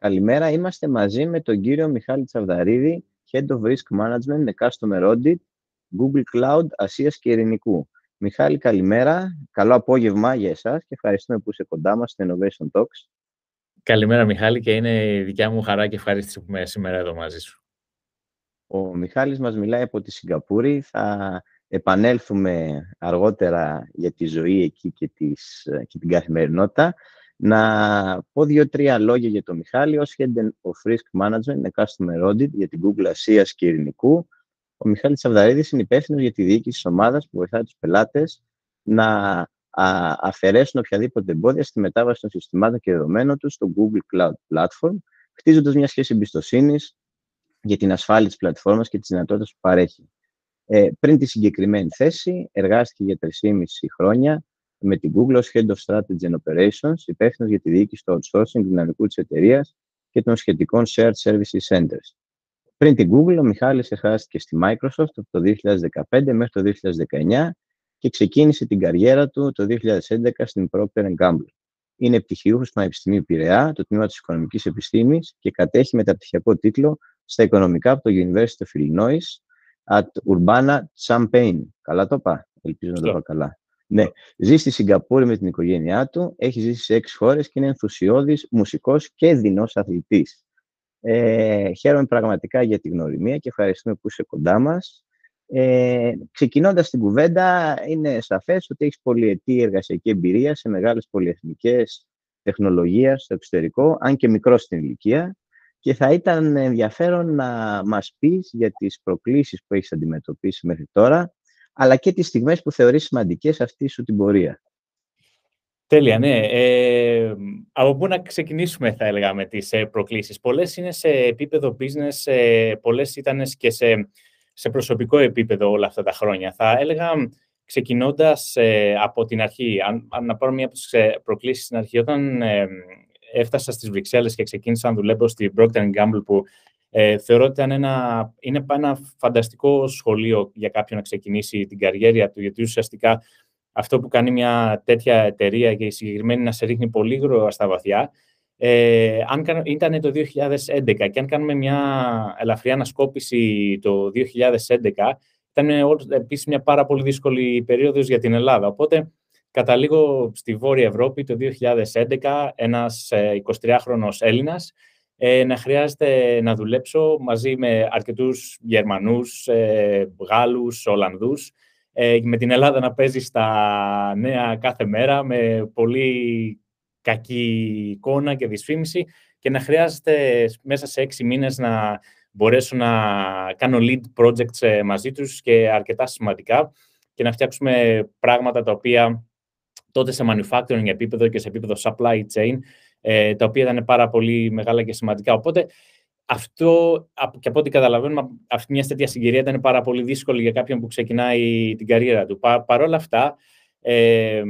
Καλημέρα, είμαστε μαζί με τον κύριο Μιχάλη Τσαβδαρίδη, Head of Risk Management με Customer Audit, Google Cloud Ασίας και Ειρηνικού. Μιχάλη, καλημέρα. Καλό απόγευμα για εσάς και ευχαριστούμε που είσαι κοντά μας στο Innovation Talks. Καλημέρα, Μιχάλη, και είναι η δικιά μου χαρά και ευχαρίστηση που είμαι σήμερα εδώ μαζί σου. Ο Μιχάλης μας μιλάει από τη Σιγκαπούρη. Θα επανέλθουμε αργότερα για τη ζωή εκεί και, τις, και την καθημερινότητα. Να πω δύο-τρία λόγια για τον Μιχάλη ως Head of Risk Management με Customer Audit για την Google Ασία και Ειρηνικού. Ο Μιχάλης Τσαβδαρίδης είναι υπεύθυνος για τη διοίκηση της ομάδας που βοηθάει τους πελάτες να αφαιρέσουν οποιαδήποτε εμπόδια στη μετάβαση των συστημάτων και δεδομένων τους στο Google Cloud Platform, χτίζοντας μια σχέση εμπιστοσύνης για την ασφάλεια της πλατφόρμας και τις δυνατότητες που παρέχει. Ε, πριν τη συγκεκριμένη θέση, εργάστηκε για 3,5 χρόνια με την Google ως Head of Strategy and Operations, υπεύθυνος για τη διοίκηση του outsourcing δυναμικού της εταιρείας και των σχετικών shared services centers. Πριν την Google, ο Μιχάλης εργάστηκε στη Microsoft από το 2015 μέχρι το 2019 και ξεκίνησε την καριέρα του το 2011 στην Procter Gamble. Είναι πτυχιούχος του Πανεπιστημίου Πειραιά, το τμήμα της Οικονομικής Επιστήμης και κατέχει μεταπτυχιακό τίτλο στα οικονομικά από το University of Illinois at Urbana-Champaign. Καλά το είπα, ελπίζω να το είπα καλά. Ναι, ζει στη Σιγκαπούρη με την οικογένειά του, έχει ζήσει σε έξι χώρες και είναι ενθουσιώδης μουσικός και δεινός αθλητής. Ε, χαίρομαι πραγματικά για την γνωριμία και ευχαριστούμε που είσαι κοντά μας. Ε, ξεκινώντας την κουβέντα, είναι σαφές ότι έχεις πολυετή εργασιακή εμπειρία σε μεγάλες πολυεθνικές τεχνολογίες στο εξωτερικό, αν και μικρός στην ηλικία, και θα ήταν ενδιαφέρον να μας πεις για τις προκλήσεις που έχεις αντιμετωπίσει μέχρι τώρα, αλλά και τις στιγμές που θεωρείς σημαντικές αυτής σου την πορεία. Τέλεια, ναι. Ε, από πού να ξεκινήσουμε, θα έλεγα, με τις ε, προκλήσεις. Πολλές είναι σε επίπεδο business, ε, πολλές ήταν και σε, σε προσωπικό επίπεδο όλα αυτά τα χρόνια. Θα έλεγα, ξεκινώντας ε, από την αρχή, αν, αν να πάρω μία από τις ε, προκλήσεις στην αρχή, όταν ε, έφτασα στις Βρυξέλλες και ξεκίνησα να δουλεύω στη Procter Gamble, που ε, θεωρώ ότι ήταν ένα, είναι ένα φανταστικό σχολείο για κάποιον να ξεκινήσει την καριέρα του, γιατί ουσιαστικά αυτό που κάνει μια τέτοια εταιρεία και η συγκεκριμένη να σε ρίχνει πολύ γρήγορα στα βαθιά, ε, αν, ήταν το 2011 και αν κάνουμε μια ελαφριά ανασκόπηση το 2011, ήταν επίσης μια πάρα πολύ δύσκολη περίοδος για την Ελλάδα. Οπότε, καταλήγω στη Βόρεια Ευρώπη το 2011, ένας 23χρονος ε, Έλληνας, ε, να χρειάζεται να δουλέψω μαζί με αρκετούς Γερμανούς, ε, Γάλλους, Ολλανδούς, ε, με την Ελλάδα να παίζει στα νέα κάθε μέρα, με πολύ κακή εικόνα και δυσφήμιση και να χρειάζεται μέσα σε έξι μήνες να μπορέσω να κάνω lead projects μαζί τους και αρκετά σημαντικά και να φτιάξουμε πράγματα τα οποία τότε σε manufacturing επίπεδο και σε επίπεδο supply chain ε, τα οποία ήταν πάρα πολύ μεγάλα και σημαντικά. Οπότε, αυτό, και από ό,τι καταλαβαίνουμε, αυτή μια τέτοια συγκυρία ήταν πάρα πολύ δύσκολη για κάποιον που ξεκινάει την καριέρα του. Πα, Παρ' όλα αυτά, ε,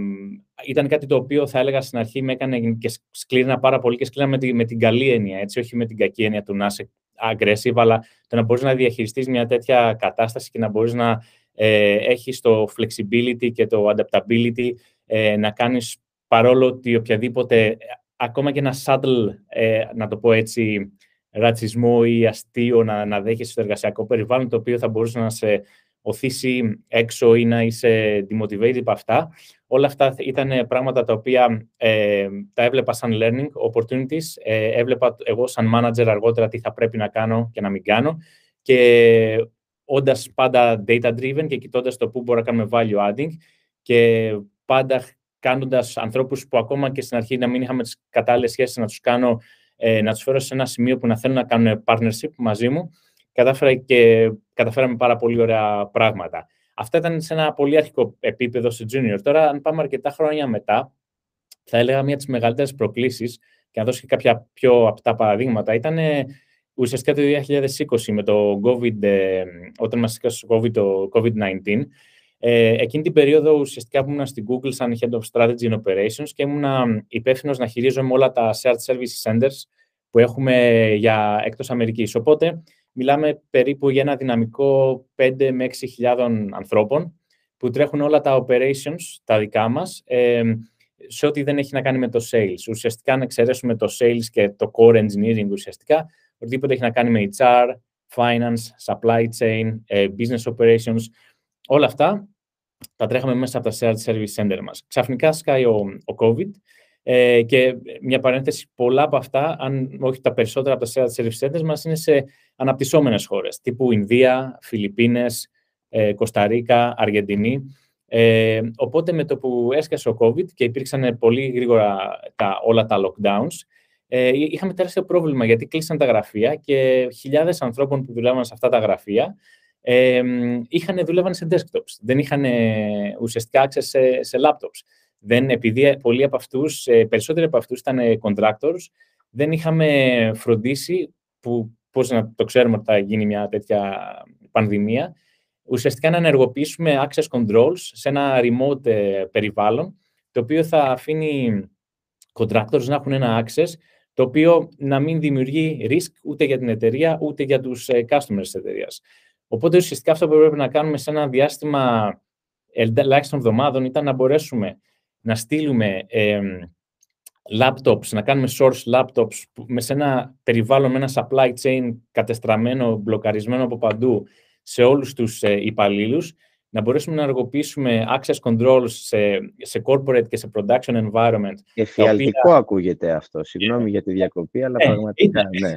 ήταν κάτι το οποίο θα έλεγα στην αρχή με έκανε και σκλήρινα πάρα πολύ και σκλήρινα με, με την καλή έννοια, έτσι, όχι με την κακή έννοια του να είσαι aggressive, αλλά το να μπορείς να διαχειριστείς μια τέτοια κατάσταση και να μπορείς να ε, έχεις το flexibility και το adaptability ε, να κάνεις παρόλο ότι οποιαδήποτε ακόμα και ένα subtle, ε, να το πω έτσι, ρατσισμό ή αστείο να, να δέχεσαι στο εργασιακό περιβάλλον, το οποίο θα μπορούσε να σε οθήσει έξω ή να είσαι demotivated από αυτά. Όλα αυτά ήταν πράγματα τα οποία ε, τα έβλεπα σαν learning opportunities. Ε, έβλεπα εγώ σαν manager αργότερα τι θα πρέπει να κάνω και να μην κάνω. Και όντας πάντα data-driven και κοιτώντας το πού μπορούμε να κάνουμε value adding και πάντα κάνοντας ανθρώπους που ακόμα και στην αρχή να μην είχαμε τις κατάλληλες σχέσεις να τους κάνω, ε, να τους φέρω σε ένα σημείο που να θέλουν να κάνουν partnership μαζί μου. Κατάφερα και καταφέραμε πάρα πολύ ωραία πράγματα. Αυτά ήταν σε ένα πολύ αρχικό επίπεδο σε junior. Τώρα, αν πάμε αρκετά χρόνια μετά, θα έλεγα μία από τις μεγαλύτερες προκλήσεις και να δώσω και κάποια πιο απτά παραδείγματα, ήταν ε, ουσιαστικά το 2020 με το COVID, ε, όταν μας έκασε το COVID-19, ε, εκείνη την περίοδο ουσιαστικά ήμουν στην Google σαν Head of Strategy and Operations και ήμουν υπεύθυνος να χειρίζομαι όλα τα Shared Service Centers που έχουμε για εκτός Αμερικής. Οπότε μιλάμε περίπου για ένα δυναμικό 5 με 6 ανθρώπων που τρέχουν όλα τα operations, τα δικά μας, ε, σε ό,τι δεν έχει να κάνει με το sales. Ουσιαστικά, αν εξαιρέσουμε το sales και το core engineering ουσιαστικά, οτιδήποτε έχει να κάνει με HR, finance, supply chain, ε, business operations, όλα αυτά τα τρέχαμε μέσα από τα shared service center μας. Ξαφνικά σκάει ο, ο COVID ε, και μια παρένθεση, πολλά από αυτά, αν όχι τα περισσότερα από τα shared service centers μας, είναι σε αναπτυσσόμενες χώρες, τύπου Ινδία, Φιλιππίνες, ε, Κωνσταντίνα, Αργεντινή. Ε, οπότε με το που έσκασε ο COVID και υπήρξαν πολύ γρήγορα τα, όλα τα lockdowns, ε, είχαμε τεράστιο πρόβλημα γιατί κλείσαν τα γραφεία και χιλιάδες ανθρώπων που δουλεύαν σε αυτά τα γραφεία ε, είχαν, δούλευαν σε desktops, δεν είχαν ουσιαστικά access σε, σε laptops. Δεν, επειδή πολλοί από αυτούς, ε, περισσότεροι από αυτούς ήταν contractors, δεν είχαμε φροντίσει, που πώς να το ξέρουμε ότι θα γίνει μια τέτοια πανδημία, ουσιαστικά να ενεργοποιήσουμε access controls σε ένα remote ε, περιβάλλον, το οποίο θα αφήνει contractors να έχουν ένα access, το οποίο να μην δημιουργεί risk ούτε για την εταιρεία, ούτε για τους ε, customers της εταιρείας. Οπότε ουσιαστικά αυτό που πρέπει να κάνουμε σε ένα διάστημα ελάχιστων εβδομάδων ήταν να μπορέσουμε να στείλουμε ε, laptops, να κάνουμε source laptops με ένα περιβάλλον, με ένα supply chain κατεστραμμένο, μπλοκαρισμένο από παντού σε όλους τους ε, υπαλλήλους, να μπορέσουμε να εργοποιήσουμε access controls σε, σε corporate και σε production environment. Εφιαλτικό οποία... ακούγεται αυτό. Συγγνώμη για τη διακοπή, αλλά ε, πραγματικά, ναι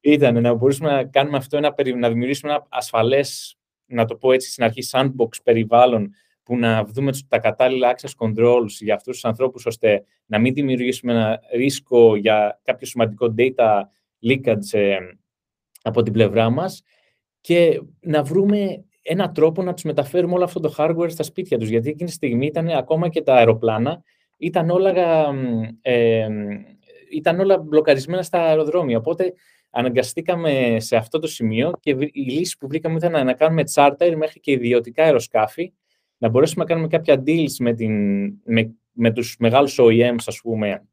ήταν να μπορούσαμε να κάνουμε αυτό, ένα, να δημιουργήσουμε ένα ασφαλές, να το πω έτσι στην αρχή, sandbox περιβάλλον, που να δούμε τα κατάλληλα access controls για αυτούς τους ανθρώπους, ώστε να μην δημιουργήσουμε ένα ρίσκο για κάποιο σημαντικό data leakage ε, από την πλευρά μας και να βρούμε ένα τρόπο να τους μεταφέρουμε όλο αυτό το hardware στα σπίτια τους, γιατί εκείνη τη στιγμή ήταν ακόμα και τα αεροπλάνα, ήταν όλα, ε, ήταν όλα μπλοκαρισμένα στα αεροδρόμια, οπότε αναγκαστήκαμε σε αυτό το σημείο και η λύση που βρήκαμε ήταν να κάνουμε charter μέχρι και ιδιωτικά αεροσκάφη, να μπορέσουμε να κάνουμε κάποια deals με, την, με, με τους μεγάλους OEMs, ας πούμε,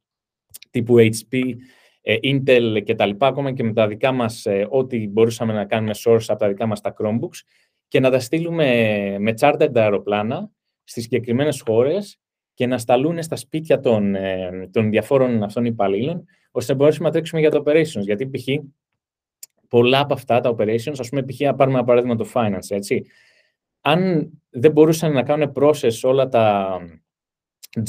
τύπου HP, ε, Intel και τα λοιπά, ακόμα και με τα δικά μας, ε, ό,τι μπορούσαμε να κάνουμε source από τα δικά μας τα Chromebooks και να τα στείλουμε με charter τα αεροπλάνα στις συγκεκριμένες χώρες και να σταλούν στα σπίτια των, ε, των διαφόρων αυτών υπαλλήλων, ώστε να μπορέσουμε να τρέξουμε για τα operations. Γιατί π.χ. πολλά από αυτά τα operations, ας πούμε, π.χ. να πάρουμε ένα παράδειγμα το finance, έτσι. Αν δεν μπορούσαν να κάνουν process όλα τα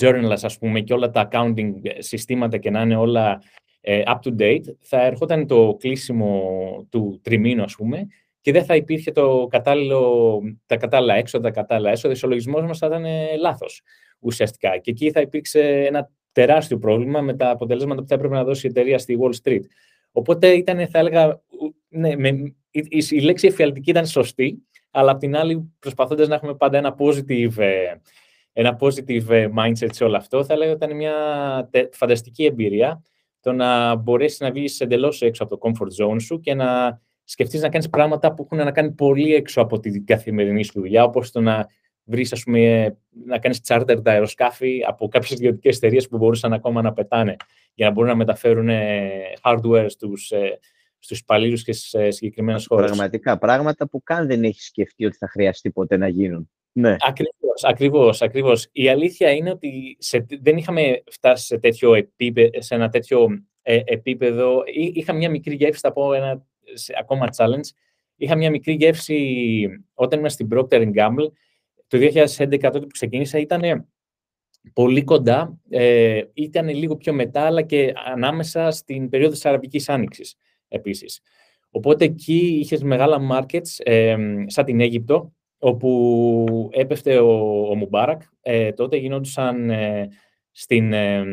journals, ας πούμε, και όλα τα accounting συστήματα και να είναι όλα ε, up to date, θα ερχόταν το κλείσιμο του τριμήνου, ας πούμε, και δεν θα υπήρχε το κατάλληλο, τα κατάλληλα έξοδα, τα κατάλληλα έσοδα, ο ισολογισμός μας θα ήταν λάθος ουσιαστικά. Και εκεί θα υπήρξε ένα τεράστιο πρόβλημα με τα αποτελέσματα που θα έπρεπε να δώσει η εταιρεία στη Wall Street. Οπότε ήταν, θα έλεγα, ναι, με, η, η, λέξη εφιαλτική ήταν σωστή, αλλά απ' την άλλη προσπαθώντας να έχουμε πάντα ένα positive, ε, ένα positive ε, mindset σε όλο αυτό, θα έλεγα ότι ήταν μια φανταστική εμπειρία το να μπορέσεις να βγεις εντελώς έξω από το comfort zone σου και να σκεφτείς να κάνεις πράγματα που έχουν να κάνει πολύ έξω από την καθημερινή σου δουλειά, όπως το να βρεις, ας πούμε, να κάνεις charter τα αεροσκάφη από κάποιες ιδιωτικές εταιρείες που μπορούσαν ακόμα να πετάνε για να μπορούν να μεταφέρουν ε, hardware στους στους ε, υπαλλήλους και στι συγκεκριμένες χώρες. Πραγματικά πράγματα που καν δεν έχεις σκεφτεί ότι θα χρειαστεί ποτέ να γίνουν. Ναι. Ακριβώς, ακριβώς, ακριβώς. Η αλήθεια είναι ότι σε, δεν είχαμε φτάσει σε, τέτοιο επίπεδο, σε ένα τέτοιο ε, επίπεδο. Είχα μια μικρή γεύση, θα πω ένα ακόμα challenge. Είχα μια μικρή γεύση όταν ήμουν στην Procter Gamble το 2011 τότε που ξεκίνησα ήταν πολύ κοντά, ε, ήταν λίγο πιο μετά, αλλά και ανάμεσα στην περίοδο της Αραβικής Άνοιξης επίσης. Οπότε εκεί είχες μεγάλα markets, ε, σαν την Αίγυπτο, όπου έπεφτε ο, ο Μουμπάρακ. Ε, τότε γινόντουσαν ε, στην ε,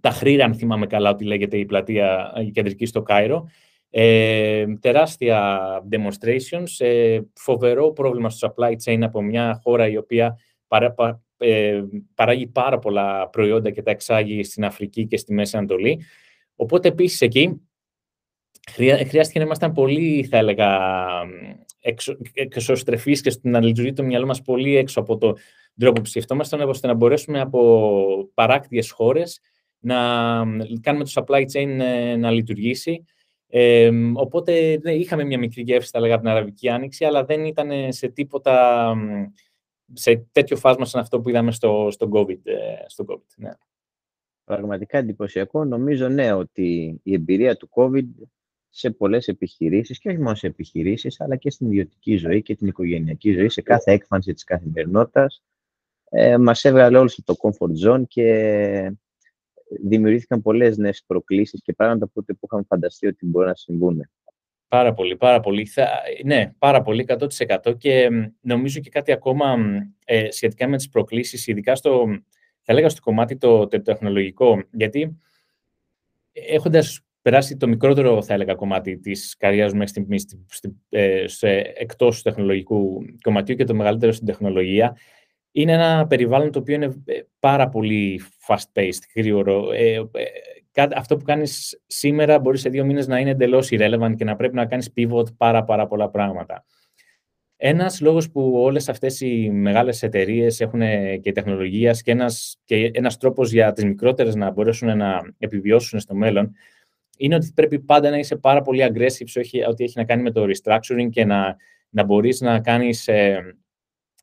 Ταχρήρα, αν θυμάμαι καλά ότι λέγεται η πλατεία η κεντρική στο Κάιρο, ε, τεράστια demonstrations, ε, φοβερό πρόβλημα στο supply chain από μια χώρα η οποία παρά, ε, παράγει πάρα πολλά προϊόντα και τα εξάγει στην Αφρική και στη Μέση Ανατολή. Οπότε επίσης εκεί χρειάστηκε να ήμασταν πολύ, θα έλεγα, εξωστρεφείς και να λειτουργεί το μυαλό μας πολύ έξω από τον τρόπο που σκεφτόμαστε, ώστε να μπορέσουμε από παράκτιες χώρες να κάνουμε το supply chain ε, να λειτουργήσει ε, οπότε ναι, είχαμε μια μικρή γεύση, θα λέγαμε, την Αραβική Άνοιξη, αλλά δεν ήταν σε τίποτα, σε τέτοιο φάσμα σαν αυτό που είδαμε στο, στο COVID. Στο COVID ναι. Πραγματικά εντυπωσιακό. Νομίζω ναι ότι η εμπειρία του COVID σε πολλές επιχειρήσεις και όχι μόνο σε επιχειρήσεις αλλά και στην ιδιωτική ζωή και την οικογενειακή ζωή σε κάθε έκφανση της καθημερινότητας ε, μας έβγαλε όλους το comfort zone και δημιουργήθηκαν πολλές νέες προκλήσεις και πράγματα που που είχαμε φανταστεί ότι μπορεί να συμβούν. Πάρα πολύ, πάρα πολύ. ναι, πάρα πολύ, 100% και νομίζω και κάτι ακόμα ε, σχετικά με τις προκλήσεις, ειδικά στο, θα έλεγα στο κομμάτι το, το τεχνολογικό, γιατί έχοντας περάσει το μικρότερο, θα έλεγα, κομμάτι της καριέρας μέχρι στιγμής ε, εκτός του τεχνολογικού κομματιού και το μεγαλύτερο στην τεχνολογία, είναι ένα περιβάλλον το οποίο είναι ε, πάρα πολύ fast-paced, γρήγορο. Ε, ε, αυτό που κάνεις σήμερα μπορεί σε δύο μήνες να είναι εντελώς irrelevant και να πρέπει να κάνεις pivot πάρα, πάρα πολλά πράγματα. Ένας λόγος που όλες αυτές οι μεγάλες εταιρείες έχουν και τεχνολογίας και ένας, και ένας τρόπος για τις μικρότερες να μπορέσουν να επιβιώσουν στο μέλλον είναι ότι πρέπει πάντα να είσαι πάρα πολύ aggressive σε ό,τι έχει να κάνει με το restructuring και να, να μπορείς να κάνεις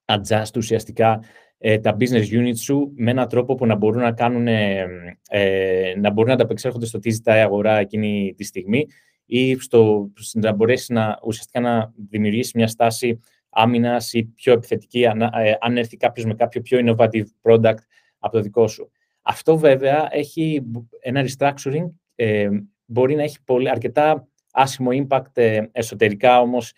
adjust ουσιαστικά ε, τα business units σου με έναν τρόπο που να μπορούν να, κάνουν, ε, ε, να μπορούν να ανταπεξέρχονται στο τι ζητάει η αγορά εκείνη τη στιγμή ή στο, να μπορέσει να, ουσιαστικά να δημιουργήσει μια στάση άμυνας ή πιο επιθετική αν, ε, αν έρθει κάποιος με κάποιο πιο innovative product από το δικό σου. Αυτό βέβαια έχει ένα restructuring, ε, μπορεί να έχει πολύ, αρκετά άσχημο impact εσωτερικά όμως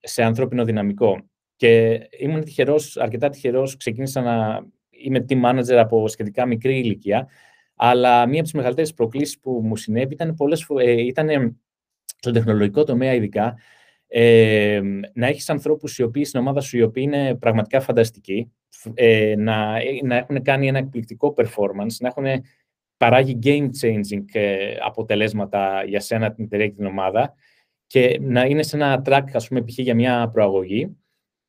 σε ανθρώπινο δυναμικό. Και ήμουν τυχερός, αρκετά τυχερός, ξεκίνησα να είμαι team manager από σχετικά μικρή ηλικία, αλλά μία από τις μεγαλύτερες προκλήσεις που μου συνέβη ήταν, πολλές, ε, ήταν στο τεχνολογικό τομέα ειδικά, ε, να έχεις ανθρώπους οι οποίοι στην ομάδα σου οι οποίοι είναι πραγματικά φανταστικοί, ε, να, να έχουν κάνει ένα εκπληκτικό performance, να έχουν παράγει game-changing ε, αποτελέσματα για σένα την εταιρεία και την ομάδα και να είναι σε ένα track, ας πούμε, π.χ. για μια προαγωγή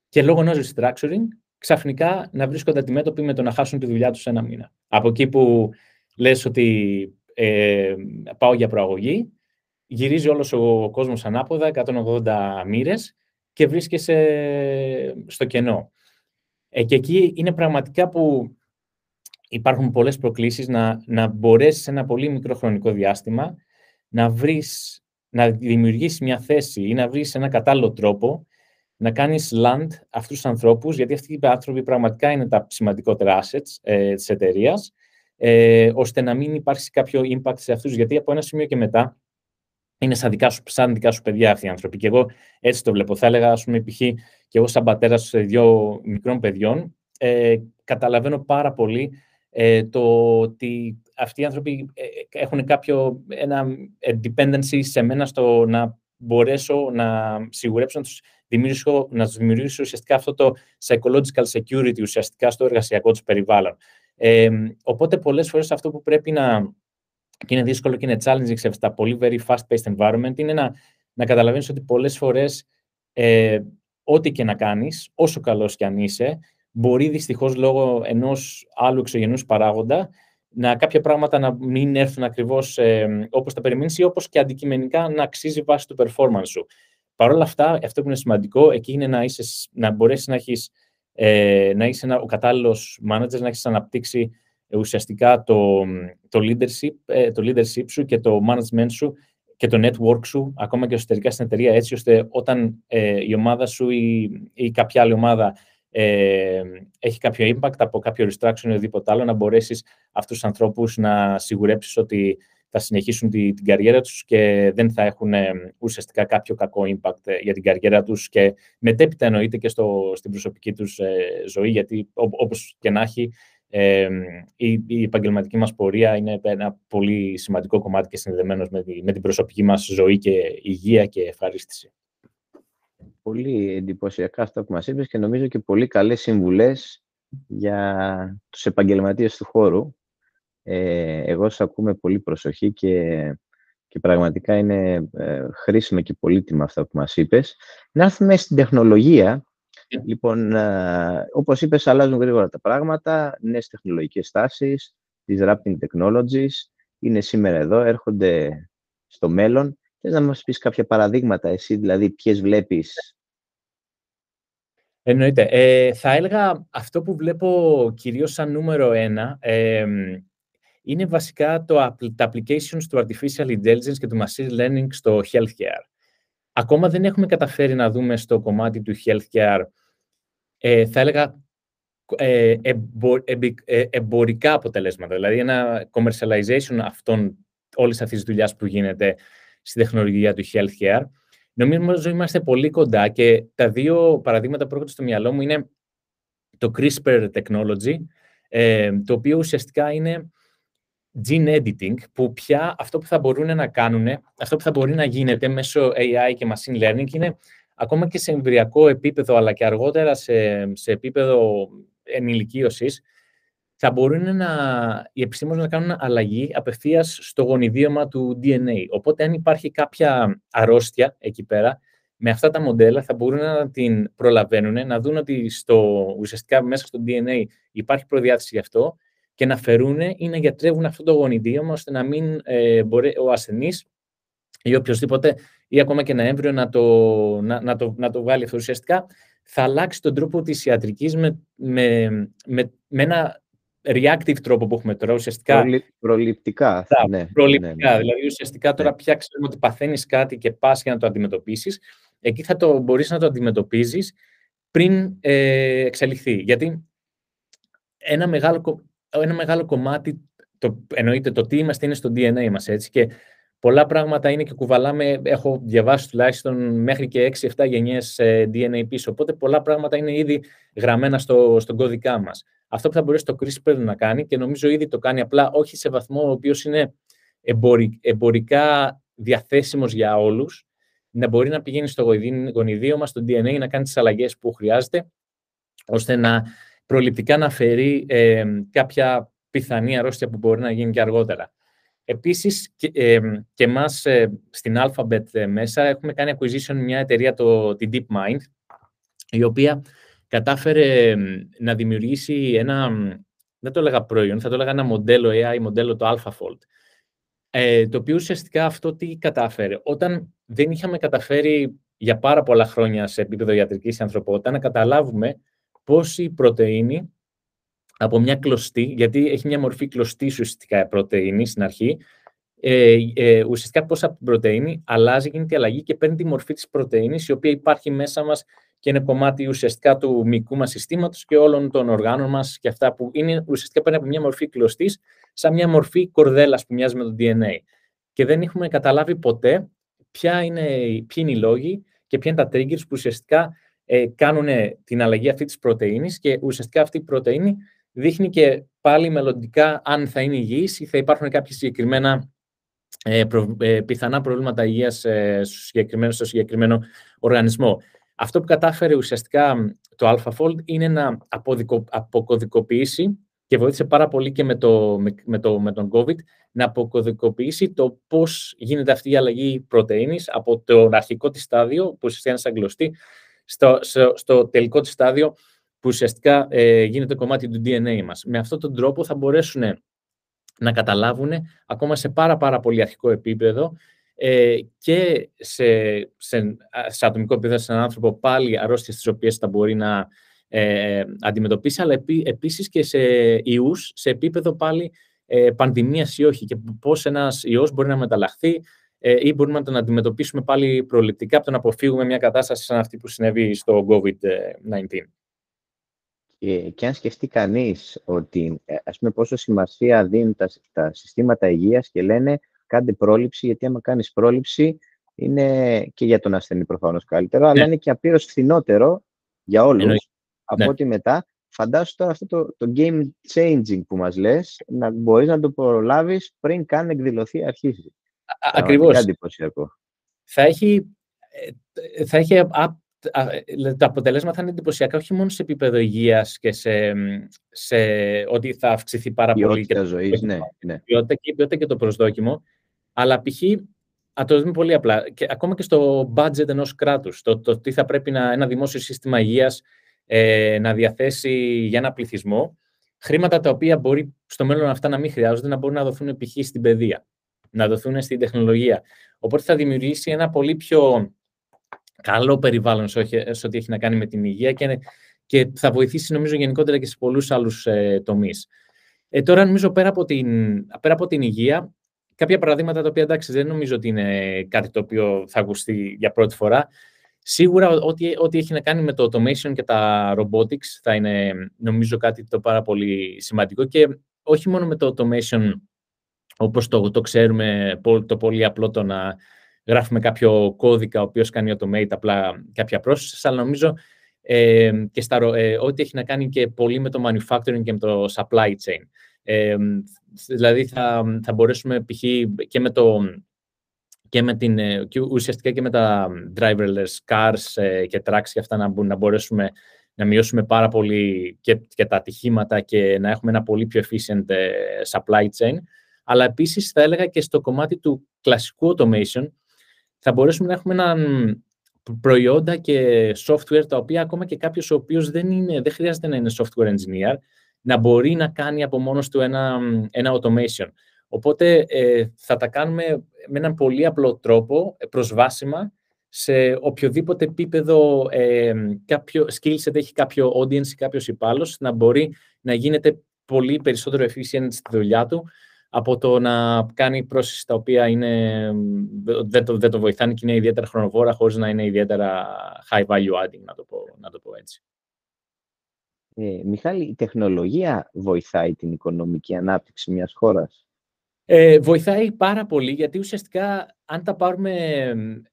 και λόγω ενό restructuring ξαφνικά να βρίσκονται αντιμέτωποι με το να χάσουν τη δουλειά τους ένα μήνα. Από εκεί που λες ότι ε, πάω για προαγωγή, γυρίζει όλος ο κόσμος ανάποδα, 180 μοίρες και βρίσκεσαι στο κενό. Ε, και εκεί είναι πραγματικά που υπάρχουν πολλές προκλήσεις να, να μπορέσεις σε ένα πολύ μικρό χρονικό διάστημα να βρεις, να δημιουργήσεις μια θέση ή να βρεις ένα κατάλληλο τρόπο να κάνεις land αυτούς τους ανθρώπους, γιατί αυτοί οι άνθρωποι πραγματικά είναι τα σημαντικότερα assets ε, της εταιρείας, ε, ώστε να μην υπάρξει κάποιο impact σε αυτούς, γιατί από ένα σημείο και μετά είναι σαν δικά σου, σαν δικά σου παιδιά αυτοί οι άνθρωποι. Και εγώ έτσι το βλέπω. Θα έλεγα, ας πούμε, π.χ. και εγώ σαν πατέρας σε δύο μικρών παιδιών, ε, καταλαβαίνω πάρα πολύ ε, το ότι αυτοί οι άνθρωποι ε, έχουν κάποιο ένα dependency σε μένα στο να μπορέσω να σιγουρέψω να τους δημιουργήσω, να τους δημιουργήσω ουσιαστικά αυτό το psychological security ουσιαστικά στο εργασιακό τους περιβάλλον. Ε, οπότε πολλές φορές αυτό που πρέπει να και είναι δύσκολο και είναι challenging σε αυτά τα πολύ very fast-paced environment είναι να, να καταλαβαίνεις ότι πολλές φορές ε, ό,τι και να κάνεις, όσο καλός και αν είσαι, μπορεί δυστυχώς λόγω ενός άλλου εξωγενούς παράγοντα να κάποια πράγματα να μην έρθουν ακριβώς ε, όπως τα περιμένεις ή όπως και αντικειμενικά να αξίζει βάση του performance σου. Παρ' όλα αυτά, αυτό που είναι σημαντικό εκεί είναι να, είσαι, να μπορέσεις να έχεις, ε, να είσαι ένα, ο κατάλληλος manager, να έχεις αναπτύξει ουσιαστικά το, το, leadership, ε, το leadership σου και το management σου και το network σου, ακόμα και εσωτερικά στην εταιρεία, έτσι ώστε όταν ε, η ομάδα σου ή, ή κάποια άλλη ομάδα ε, έχει κάποιο impact από κάποιο restructuring ή οτιδήποτε άλλο, να μπορέσεις αυτούς τους ανθρώπους να σιγουρέψεις ότι θα συνεχίσουν τη, την καριέρα τους και δεν θα έχουν ε, ουσιαστικά κάποιο κακό impact ε, για την καριέρα τους και μετέπειτα εννοείται και στο, στην προσωπική τους ε, ζωή, γιατί ό, όπως και να έχει, η, η επαγγελματική μας πορεία είναι ένα πολύ σημαντικό κομμάτι και συνδεδεμένος με, με την προσωπική μας ζωή και υγεία και ευχαρίστηση. Πολύ εντυπωσιακά αυτά που μας είπες και νομίζω και πολύ καλές συμβουλές για τους επαγγελματίες του χώρου ε, εγώ σας ακούμε πολύ προσοχή και, και πραγματικά είναι ε, χρήσιμα και πολύτιμα αυτά που μας είπες. Να έρθουμε στην τεχνολογία. Λοιπόν, ε, όπως είπες, αλλάζουν γρήγορα τα πράγματα, νέες τεχνολογικές τάσεις, disrupting technologies, είναι σήμερα εδώ, έρχονται στο μέλλον. Θες να μας πεις κάποια παραδείγματα εσύ, δηλαδή ποιες βλέπεις Εννοείται. Ε, θα έλεγα αυτό που βλέπω κυρίως σαν νούμερο ένα ε, είναι βασικά το, τα applications του artificial intelligence και του machine learning στο healthcare. Ακόμα δεν έχουμε καταφέρει να δούμε στο κομμάτι του healthcare, ε, θα έλεγα, ε, ε, εμπορικά αποτελέσματα. Δηλαδή, ένα commercialization αυτών, όλης αυτής της δουλειάς που γίνεται στη τεχνολογία του healthcare. Νομίζω ότι είμαστε πολύ κοντά και τα δύο παραδείγματα που έρχονται στο μυαλό μου είναι το CRISPR technology, το οποίο ουσιαστικά είναι gene editing, που πια αυτό που θα μπορούν να κάνουν, αυτό που θα μπορεί να γίνεται μέσω AI και machine learning είναι ακόμα και σε εμβριακό επίπεδο, αλλά και αργότερα σε, σε επίπεδο ενηλικίωσης, θα μπορούν να, οι επιστήμονες να κάνουν αλλαγή απευθείας στο γονιδίωμα του DNA. Οπότε, αν υπάρχει κάποια αρρώστια εκεί πέρα, με αυτά τα μοντέλα θα μπορούν να την προλαβαίνουν, να δουν ότι στο, ουσιαστικά μέσα στο DNA υπάρχει προδιάθεση γι' αυτό και να φερούν ή να γιατρεύουν αυτό το γονιδίωμα ώστε να μην ε, μπορεί ο ασθενής ή οποιοδήποτε ή ακόμα και ένα έμβριο να το, να, να, το, να το βγάλει αυτό. Ουσιαστικά θα αλλάξει τον τρόπο της ιατρικής με, με, με, με ένα reactive τρόπο που έχουμε τώρα. Ουσιαστικά, προληπτικά. Ναι, ναι, προληπτικά. Ναι, ναι. Δηλαδή, ουσιαστικά τώρα ναι. πια ξέρουμε ότι παθαίνεις κάτι και πας για να το αντιμετωπίσεις. Εκεί θα το μπορείς να το αντιμετωπίζεις πριν ε, εξελιχθεί. Γιατί ένα μεγάλο, ένα μεγάλο κομμάτι, το, εννοείται το τι είμαστε είναι στο DNA μας, έτσι, και πολλά πράγματα είναι και κουβαλάμε, έχω διαβάσει τουλάχιστον μέχρι και 6-7 γενιές ε, DNA πίσω, οπότε πολλά πράγματα είναι ήδη γραμμένα στο, στον κώδικά μας. Αυτό που θα μπορέσει το CRISPR να κάνει και νομίζω ήδη το κάνει απλά όχι σε βαθμό ο οποίος είναι εμπορικά διαθέσιμος για όλους, να μπορεί να πηγαίνει στο γονιδίο μας, στο DNA, να κάνει τις αλλαγές που χρειάζεται, ώστε να προληπτικά να φέρει ε, κάποια πιθανή αρρώστια που μπορεί να γίνει και αργότερα. Επίσης, και, ε, και εμάς ε, στην Alphabet ε, μέσα έχουμε κάνει acquisition μια εταιρεία, το, την DeepMind, η οποία κατάφερε να δημιουργήσει ένα, δεν το έλεγα προϊόν, θα το έλεγα ένα μοντέλο AI, μοντέλο το AlphaFold, ε, το οποίο ουσιαστικά αυτό τι κατάφερε. Όταν δεν είχαμε καταφέρει για πάρα πολλά χρόνια σε επίπεδο ιατρικής ανθρωπότητας να καταλάβουμε πώς η πρωτεΐνη από μια κλωστή, γιατί έχει μια μορφή κλωστή ουσιαστικά πρωτεΐνη στην αρχή, ε, ε, ουσιαστικά πώς από την πρωτεΐνη αλλάζει, γίνεται η αλλαγή και παίρνει τη μορφή της πρωτεΐνης, η οποία υπάρχει μέσα μας και είναι κομμάτι ουσιαστικά του μυϊκού μας συστήματος και όλων των οργάνων μας και αυτά που είναι ουσιαστικά παίρνει από μια μορφή κλωστής, σαν μια μορφή κορδέλας που μοιάζει με το DNA. Και δεν έχουμε καταλάβει ποτέ ποια είναι, ποιοι είναι οι λόγοι και ποια είναι τα triggers που ουσιαστικά ε, κάνουν την αλλαγή αυτή της πρωτεΐνης και ουσιαστικά αυτή η πρωτεΐνη δείχνει και πάλι μελλοντικά αν θα είναι υγιής ή θα υπάρχουν κάποια συγκεκριμένα ε, ε, πιθανά προβλήματα υγείας ε, στο, συγκεκριμένο, στο συγκεκριμένο οργανισμό. Αυτό που κατάφερε ουσιαστικά το AlphaFold είναι να αποδικο, αποκωδικοποιήσει και βοήθησε πάρα πολύ και με, το, με, το, με τον COVID να αποκωδικοποιήσει το πώς γίνεται αυτή η αλλαγή πρωτεΐνης από το αρχικό της στάδιο, που ουσιαστικά είναι σαν γλωστή, στο, στο, στο τελικό της στάδιο, που ουσιαστικά ε, γίνεται κομμάτι του DNA μας. Με αυτόν τον τρόπο θα μπορέσουν να καταλάβουν ακόμα σε πάρα πάρα πολύ αρχικό επίπεδο ε, και σε, σε, σε ατομικό επίπεδο σε έναν άνθρωπο πάλι αρρώστιες τις οποίες θα μπορεί να ε, αντιμετωπίσει, αλλά επί, επίσης και σε ιούς, σε επίπεδο πάλι ε, πανδημίας ή όχι και πώς ένας ιός μπορεί να μεταλλαχθεί ε, ή μπορούμε να τον αντιμετωπίσουμε πάλι προληπτικά από το να αποφύγουμε μια κατάσταση σαν αυτή που συνέβη στο COVID-19. Και, και αν σκεφτεί κανείς ότι, ε, ας πούμε, πόσο σημασία δίνουν τα, τα συστήματα υγείας και λένε κάντε πρόληψη, γιατί άμα κάνεις πρόληψη είναι και για τον ασθενή προφανώς καλύτερο, αλλά ναι. είναι και απείρως φθηνότερο για όλους από ναι. ό,τι μετά. Φαντάσου τώρα αυτό το, το game changing που μας λες, να μπορείς να το προλάβεις πριν καν εκδηλωθεί αρχίσει. Ακριβώς. Θα έχει, ε, θα έχει τα αποτελέσματα θα είναι εντυπωσιακά όχι μόνο σε επίπεδο υγείας και σε, σε ότι θα αυξηθεί πάρα πολύ. και ζωής, ναι, ναι. Ποιότητα και, ποιότητα και το προσδόκιμο. Αλλά π.χ. Α το δούμε πολύ απλά. Και ακόμα και στο budget ενός κράτους. Το, το τι θα πρέπει να, ένα δημόσιο σύστημα υγείας ε, να διαθέσει για ένα πληθυσμό. Χρήματα τα οποία μπορεί στο μέλλον αυτά να μην χρειάζονται, να μπορούν να δοθούν π.χ. στην παιδεία, να δοθούν στην τεχνολογία. Οπότε θα δημιουργήσει ένα πολύ πιο καλό περιβάλλον σε ό,τι έχει να κάνει με την υγεία και, και θα βοηθήσει νομίζω γενικότερα και σε πολλούς άλλους ε, τομείς. Ε, τώρα νομίζω πέρα από, την, πέρα από την υγεία, κάποια παραδείγματα τα οποία εντάξει δεν νομίζω ότι είναι κάτι το οποίο θα ακουστεί για πρώτη φορά. Σίγουρα ό,τι, ό,τι έχει να κάνει με το automation και τα robotics θα είναι νομίζω κάτι το πάρα πολύ σημαντικό και όχι μόνο με το automation όπως το, το ξέρουμε το πολύ απλό το να γράφουμε κάποιο κώδικα ο οποίος κάνει automate απλά κάποια processes, αλλά νομίζω ε, και στα, ε, ό,τι έχει να κάνει και πολύ με το manufacturing και με το supply chain. Ε, δηλαδή θα, θα μπορέσουμε π.χ. και με το και με την, ε, και ουσιαστικά και με τα driverless cars ε, και trucks και αυτά να, να μπορέσουμε να μειώσουμε πάρα πολύ και, και τα ατυχήματα και να έχουμε ένα πολύ πιο efficient ε, supply chain. Αλλά επίσης θα έλεγα και στο κομμάτι του κλασικού automation θα μπορέσουμε να έχουμε έναν προϊόντα και software τα οποία ακόμα και κάποιος ο οποίος δεν, είναι, δεν χρειάζεται να είναι software engineer να μπορεί να κάνει από μόνος του ένα, ένα automation. Οπότε ε, θα τα κάνουμε με έναν πολύ απλό τρόπο, ε, προσβάσιμα, σε οποιοδήποτε επίπεδο ε, κάποιο skillset έχει κάποιο audience ή κάποιος υπάλληλος, να μπορεί να γίνεται πολύ περισσότερο efficient στη δουλειά του από το να κάνει πρόσθεση τα οποία είναι, δεν, το, δεν το βοηθάνε και είναι ιδιαίτερα χρονοβόρα χωρίς να είναι ιδιαίτερα high value adding, να το πω, να το πω έτσι. Ε, Μιχάλη, η τεχνολογία βοηθάει την οικονομική ανάπτυξη μιας χώρας; Ε, βοηθάει πάρα πολύ γιατί ουσιαστικά αν τα πάρουμε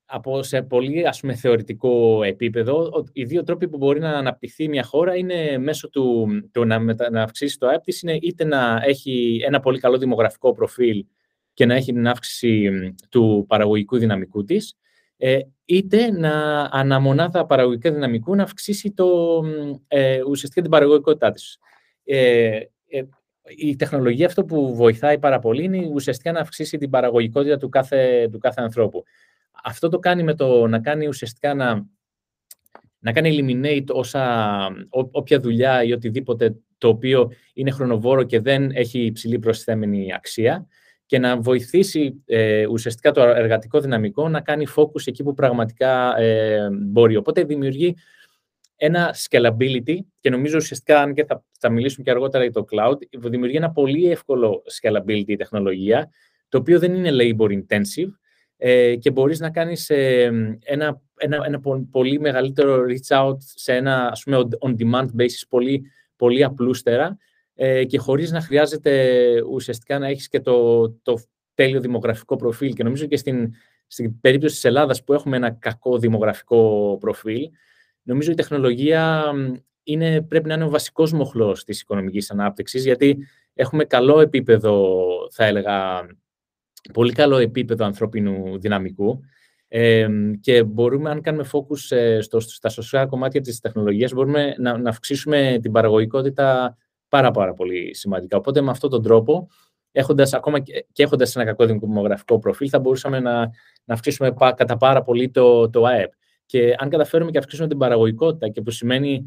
από σε πολύ ας πούμε, θεωρητικό επίπεδο, οι δύο τρόποι που μπορεί να αναπτυχθεί μια χώρα είναι μέσω του, του να, να αυξήσει το ΑΕΠ είναι είτε να έχει ένα πολύ καλό δημογραφικό προφίλ και να έχει την αύξηση του παραγωγικού δυναμικού της, ε, είτε να αναμονάδα παραγωγικού δυναμικού να αυξήσει το, ε, ουσιαστικά την παραγωγικότητά της. Ε, ε η τεχνολογία αυτό που βοηθάει πάρα πολύ είναι ουσιαστικά να αυξήσει την παραγωγικότητα του κάθε, του κάθε ανθρώπου. Αυτό το κάνει με το να κάνει ουσιαστικά να, να κάνει eliminate όσα, όποια δουλειά ή οτιδήποτε το οποίο είναι χρονοβόρο και δεν έχει υψηλή προσθέμενη αξία και να βοηθήσει ε, ουσιαστικά το εργατικό δυναμικό να κάνει focus εκεί που πραγματικά ε, μπορεί. Οπότε δημιουργεί ένα scalability και νομίζω ουσιαστικά, αν και θα, θα μιλήσουμε και αργότερα για το cloud, δημιουργεί ένα πολύ εύκολο scalability τεχνολογία, το οποίο δεν είναι labor intensive ε, και μπορείς να κάνεις ε, ένα, ένα, ένα πολύ μεγαλύτερο reach out σε ένα ας πούμε, on-demand basis πολύ, πολύ απλούστερα ε, και χωρίς να χρειάζεται ουσιαστικά να έχεις και το, το τέλειο δημογραφικό προφίλ. Και νομίζω και στην, στην περίπτωση της Ελλάδας που έχουμε ένα κακό δημογραφικό προφίλ, νομίζω η τεχνολογία είναι, πρέπει να είναι ο βασικός μοχλός της οικονομικής ανάπτυξης, γιατί έχουμε καλό επίπεδο, θα έλεγα, πολύ καλό επίπεδο ανθρώπινου δυναμικού ε, και μπορούμε, αν κάνουμε focus ε, στο, στα σωστά κομμάτια της τεχνολογίας, μπορούμε να, να αυξήσουμε την παραγωγικότητα πάρα πάρα πολύ σημαντικά. Οπότε με αυτόν τον τρόπο, έχοντας, ακόμα και, και έχοντας ένα κακό δημογραφικό προφίλ, θα μπορούσαμε να, να αυξήσουμε κατά πάρα πολύ το, το ΑΕΠ. Και αν καταφέρουμε και αυξήσουμε την παραγωγικότητα, και που σημαίνει,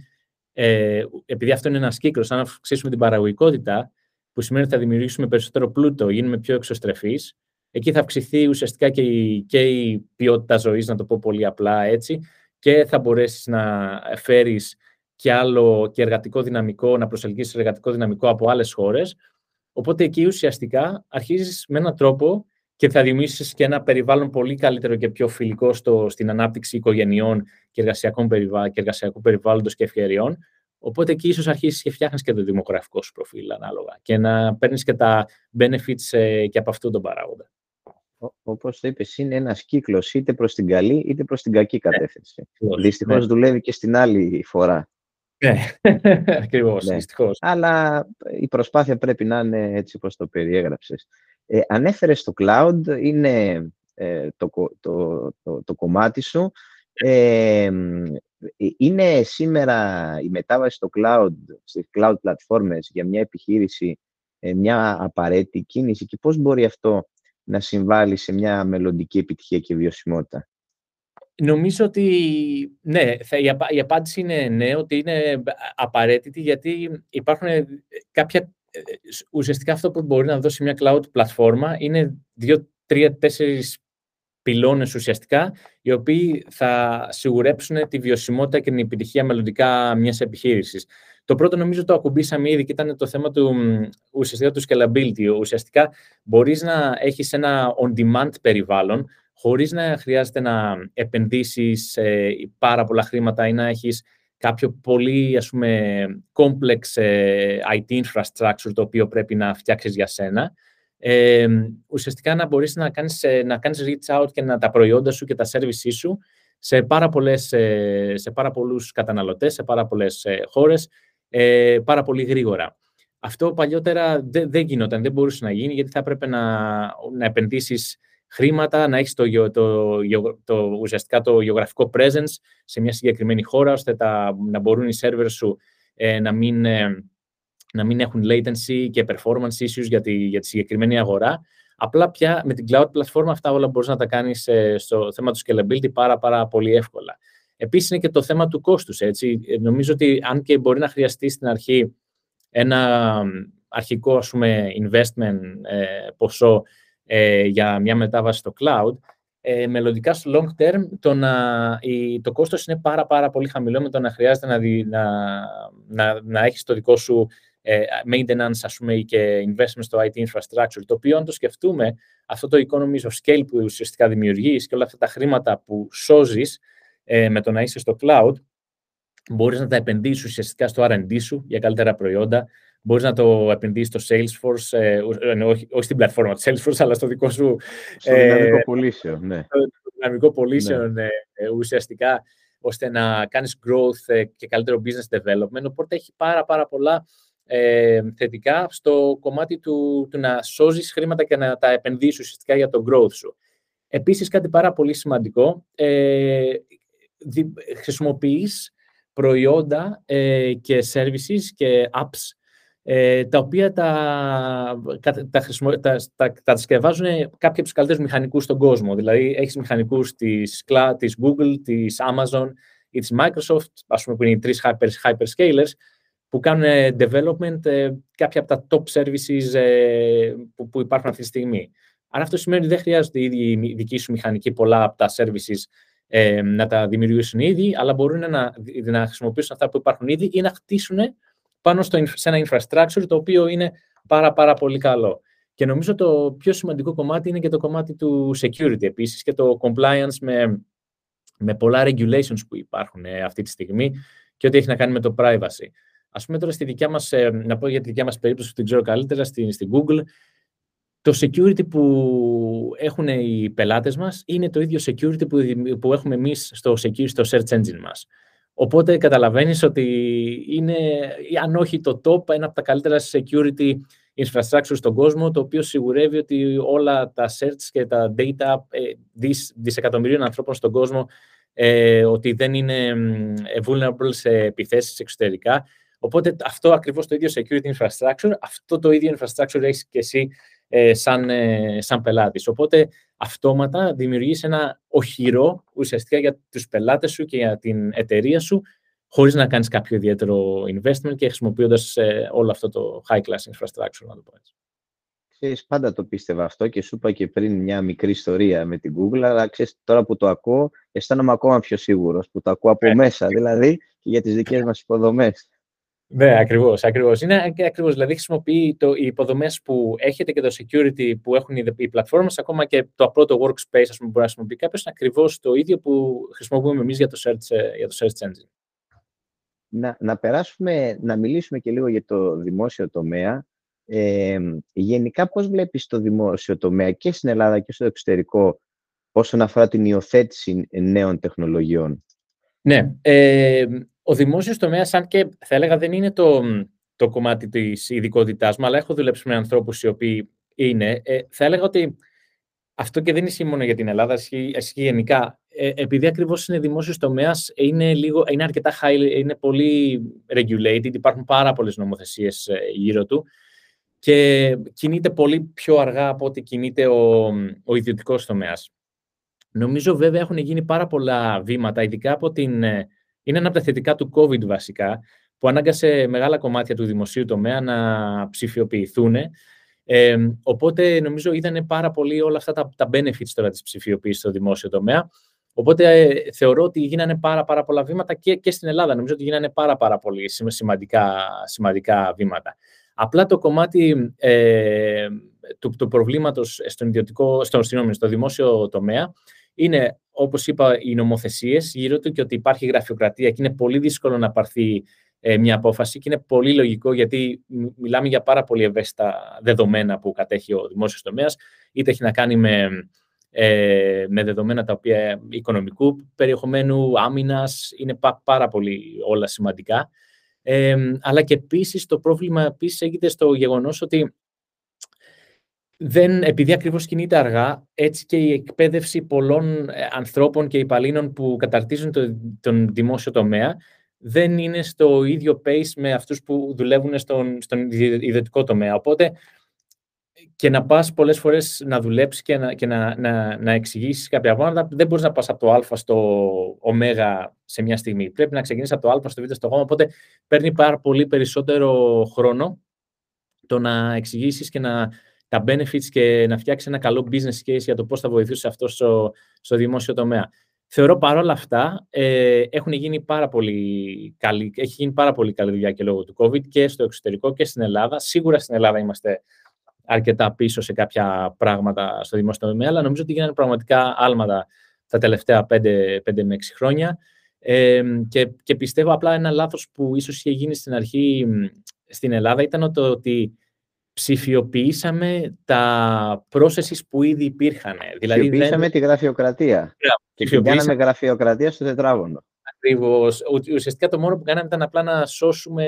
ε, επειδή αυτό είναι ένας κύκλος, αν αυξήσουμε την παραγωγικότητα, που σημαίνει ότι θα δημιουργήσουμε περισσότερο πλούτο, γίνουμε πιο εξωστρεφείς, εκεί θα αυξηθεί ουσιαστικά και η, και η ποιότητα ζωής, να το πω πολύ απλά έτσι, και θα μπορέσεις να φέρεις και άλλο και εργατικό δυναμικό, να προσελκύσεις εργατικό δυναμικό από άλλες χώρες. Οπότε εκεί ουσιαστικά αρχίζεις με έναν τρόπο και θα δημιουργήσεις και ένα περιβάλλον πολύ καλύτερο και πιο φιλικό στο, στην ανάπτυξη οικογενειών και, εργασιακών περιβά, και εργασιακού περιβάλλοντος και ευκαιριών. Οπότε εκεί ίσως αρχίσεις και φτιάχνεις και το δημογραφικό σου προφίλ ανάλογα και να παίρνεις και τα benefits ε, και από αυτόν τον παράγοντα. Όπως το είπες, είναι ένας κύκλος είτε προς την καλή είτε προς την κακή ναι. κατεύθυνση. Ναι. Δυστυχώς δουλεύει και στην άλλη φορά. Ναι, ακριβώς. Ναι. Αλλά η προσπάθεια πρέπει να είναι έτσι όπως το περιέγραψες. Ε, ανέφερε στο cloud, είναι ε, το, το, το, το, κομμάτι σου. Ε, είναι σήμερα η μετάβαση στο cloud, στις cloud πλατφόρμες για μια επιχείρηση ε, μια απαραίτητη κίνηση και πώς μπορεί αυτό να συμβάλλει σε μια μελλοντική επιτυχία και βιωσιμότητα; Νομίζω ότι ναι, θα, η, η απάντηση είναι ναι, ότι είναι απαραίτητη γιατί υπάρχουν κάποια ε, ουσιαστικά αυτό που μπορεί να δώσει μια cloud πλατφόρμα είναι δύο, τρία, τέσσερις πυλώνες ουσιαστικά, οι οποίοι θα σιγουρέψουν τη βιωσιμότητα και την επιτυχία μελλοντικά μιας επιχείρησης. Το πρώτο νομίζω το ακουμπήσαμε ήδη και ήταν το θέμα του ουσιαστικά του scalability. Ουσιαστικά μπορείς να έχεις ένα on-demand περιβάλλον χωρίς να χρειάζεται να επενδύσεις πάρα πολλά χρήματα ή να έχεις κάποιο πολύ ας πούμε complex IT infrastructure το οποίο πρέπει να φτιάξεις για σένα. Ε, ουσιαστικά να μπορείς να κάνεις, να κάνεις reach out και να τα προϊόντα σου και τα services σου σε πάρα, πολλές, σε πάρα πολλούς καταναλωτές, σε πάρα πολλές χώρες, ε, πάρα πολύ γρήγορα. Αυτό παλιότερα δεν, δεν γινόταν, δεν μπορούσε να γίνει, γιατί θα έπρεπε να, να επενδύσεις χρήματα, να έχεις το, το, το, ουσιαστικά το γεωγραφικό presence σε μια συγκεκριμένη χώρα, ώστε τα, να μπορούν οι servers σου ε, να, μην, ε, να μην έχουν latency και performance issues για τη, για τη συγκεκριμένη αγορά. Απλά πια με την cloud platform αυτά όλα μπορείς να τα κάνεις ε, στο θέμα του scalability πάρα, πάρα πολύ εύκολα. Επίσης είναι και το θέμα του κόστους. Έτσι. Ε, νομίζω ότι αν και μπορεί να χρειαστεί στην αρχή ένα αρχικό ας πούμε, investment ε, ποσό ε, για μια μετάβαση στο cloud, ε, μελλοντικά στο long term το, να, η, το κόστος είναι πάρα, πάρα πολύ χαμηλό με το να χρειάζεται να, να, να, να έχεις το δικό σου ε, maintenance ας πούμε, και investment στο IT infrastructure, το οποίο αν το σκεφτούμε, αυτό το economies of scale που ουσιαστικά δημιουργείς και όλα αυτά τα χρήματα που σώζεις ε, με το να είσαι στο cloud, μπορείς να τα επενδύσεις ουσιαστικά στο R&D σου για καλύτερα προϊόντα, μπορείς να το επενδύσεις στο Salesforce, ε, όχι, όχι στην πλατφόρμα του Salesforce, αλλά στο δικό σου... Στο ε, δυναμικό πωλήσεων, ναι. Στο δυναμικό πωλήσεων, ναι. ε, ουσιαστικά, ώστε να κάνεις growth ε, και καλύτερο business development. Οπότε έχει πάρα, πάρα πολλά ε, θετικά στο κομμάτι του, του να σώζεις χρήματα και να τα επενδύσεις ουσιαστικά για το growth σου. Επίσης, κάτι πάρα πολύ σημαντικό, ε, χρησιμοποιείς προϊόντα ε, και services και apps ε, τα οποία τα, τα, τα, τα, τα κατασκευάζουν κάποιοι από τους καλύτερους μηχανικούς στον κόσμο. Δηλαδή, έχεις μηχανικούς της, της Google, της Amazon ή της Microsoft, ας πούμε που είναι οι τρεις hyper, hyperscalers, που κάνουν development ε, κάποια από τα top services ε, που, που υπάρχουν αυτή τη στιγμή. Άρα αυτό σημαίνει ότι δεν χρειάζεται οι δικοί σου μηχανικοί πολλά από τα services ε, να τα δημιουργήσουν ήδη, αλλά μπορούν να, να χρησιμοποιήσουν αυτά που υπάρχουν ήδη ή να χτίσουν πάνω στο, σε ένα infrastructure το οποίο είναι πάρα, πάρα πολύ καλό. Και νομίζω το πιο σημαντικό κομμάτι είναι και το κομμάτι του security επίσης και το compliance με, με πολλά regulations που υπάρχουν ε, αυτή τη στιγμή και ό,τι έχει να κάνει με το privacy. Ας πούμε τώρα στη δικιά μας, ε, να πω για τη δικιά μας περίπτωση που την ξέρω καλύτερα, στην, στην Google, το security που έχουν οι πελάτες μας είναι το ίδιο security που, που έχουμε εμείς στο, security, στο search engine μας. Οπότε καταλαβαίνεις ότι είναι, αν όχι το top, ένα από τα καλύτερα security infrastructure στον κόσμο, το οποίο σιγουρεύει ότι όλα τα search και τα data ε, δις, δισεκατομμυρίων ανθρώπων στον κόσμο ε, ότι δεν είναι ε, vulnerable σε επιθέσεις εξωτερικά. Οπότε αυτό ακριβώς το ίδιο security infrastructure, αυτό το ίδιο infrastructure έχεις και εσύ ε, σαν, ε, σαν πελάτης. Οπότε αυτόματα δημιουργείς ένα οχυρό ουσιαστικά για τους πελάτες σου και για την εταιρεία σου χωρίς να κάνεις κάποιο ιδιαίτερο investment και χρησιμοποιώντας ε, όλο αυτό το high class infrastructure, να το πω έτσι. Ξέρεις, πάντα το πίστευα αυτό και σου είπα και πριν μια μικρή ιστορία με την Google, αλλά ξέρεις, τώρα που το ακούω, αισθάνομαι ακόμα πιο σίγουρος, που το ακούω από μέσα, δηλαδή, και για τις δικές μας υποδομές. Ναι, ακριβώς. Ακριβώς. Είναι ακριβώς. Δηλαδή, χρησιμοποιεί το, οι υποδομές που έχετε και το security που έχουν οι, οι platforms, ακόμα και το απλό το workspace, ας πούμε, μπορεί να χρησιμοποιεί κάποιος, είναι ακριβώς το ίδιο που χρησιμοποιούμε εμείς για, το search, ε, για το search engine. Να, να περάσουμε, να μιλήσουμε και λίγο για το δημόσιο τομέα. Ε, γενικά, πώς βλέπεις το δημόσιο τομέα και στην Ελλάδα και στο εξωτερικό όσον αφορά την υιοθέτηση νέων τεχνολογιών; Ναι. Ε, ο δημόσιος τομέας, αν και θα έλεγα δεν είναι το, το κομμάτι της ειδικότητάς μου, αλλά έχω δουλέψει με ανθρώπους οι οποίοι είναι, ε, θα έλεγα ότι αυτό και δεν ισχύει μόνο για την Ελλάδα, ισχύει, ισχύει γενικά. Ε, επειδή ακριβώς είναι δημόσιος τομέας, είναι, είναι αρκετά high, είναι πολύ regulated, υπάρχουν πάρα πολλές νομοθεσίες ε, γύρω του και κινείται πολύ πιο αργά από ό,τι κινείται ο, ο ιδιωτικός τομέας. Νομίζω βέβαια έχουν γίνει πάρα πολλά βήματα, ειδικά από την ε, είναι ένα από τα θετικά του COVID βασικά, που ανάγκασε μεγάλα κομμάτια του δημοσίου τομέα να ψηφιοποιηθούν Ε, οπότε νομίζω είδανε πάρα πολύ όλα αυτά τα, τα benefits τώρα της ψηφιοποίησης στο δημόσιο τομέα. Οπότε ε, θεωρώ ότι γίνανε πάρα, πάρα πολλά βήματα και, και στην Ελλάδα. Νομίζω ότι γίνανε πάρα, πάρα πολύ σημαντικά, σημαντικά βήματα. Απλά το κομμάτι ε, του, του προβλήματος στον ιδιωτικό, στο, στο δημόσιο τομέα είναι, όπως είπα, οι νομοθεσίες γύρω του και ότι υπάρχει γραφειοκρατία και είναι πολύ δύσκολο να πάρθει ε, μια απόφαση και είναι πολύ λογικό γιατί μιλάμε για πάρα πολύ ευαίσθητα δεδομένα που κατέχει ο δημόσιος τομέας, είτε έχει να κάνει με, ε, με δεδομένα τα οποία οικονομικού περιεχομένου, άμυνας, είναι πάρα πολύ όλα σημαντικά. Ε, αλλά και επίσης το πρόβλημα επίσης έγινε στο γεγονός ότι δεν, επειδή ακριβώς κινείται αργά, έτσι και η εκπαίδευση πολλών ε, ανθρώπων και υπαλλήλων που καταρτίζουν το, τον δημόσιο τομέα δεν είναι στο ίδιο pace με αυτούς που δουλεύουν στον, στον ιδιωτικό τομέα. Οπότε και να πας πολλές φορές να δουλέψεις και να, και να, να, να εξηγήσεις κάποια πράγματα, δεν μπορείς να πας από το α στο ω σε μια στιγμή. Πρέπει να ξεκινήσεις από το α στο β στο γ, οπότε παίρνει πάρα πολύ περισσότερο χρόνο το να εξηγήσεις και να, τα benefits και να φτιάξει ένα καλό business case για το πώς θα βοηθήσει αυτό στο, στο δημόσιο τομέα. Θεωρώ παρόλα αυτά ε, έχουν γίνει πάρα πολύ καλή, έχει γίνει πάρα πολύ καλή δουλειά και λόγω του COVID και στο εξωτερικό και στην Ελλάδα. Σίγουρα στην Ελλάδα είμαστε αρκετά πίσω σε κάποια πράγματα στο δημόσιο τομέα, αλλά νομίζω ότι γίνανε πραγματικά άλματα τα τελευταία 5, 5 με 6 χρόνια. Ε, και, και πιστεύω απλά ένα λάθος που ίσως είχε γίνει στην αρχή στην Ελλάδα ήταν το ότι ψηφιοποιήσαμε τα processes που ήδη υπήρχαν. Δηλαδή, ψηφιοποιήσαμε δεν... τη γραφειοκρατία. Yeah, και κάναμε γραφειοκρατία στο τετράγωνο. Ακριβώς. Ουσιαστικά το μόνο που κάναμε ήταν απλά να σώσουμε.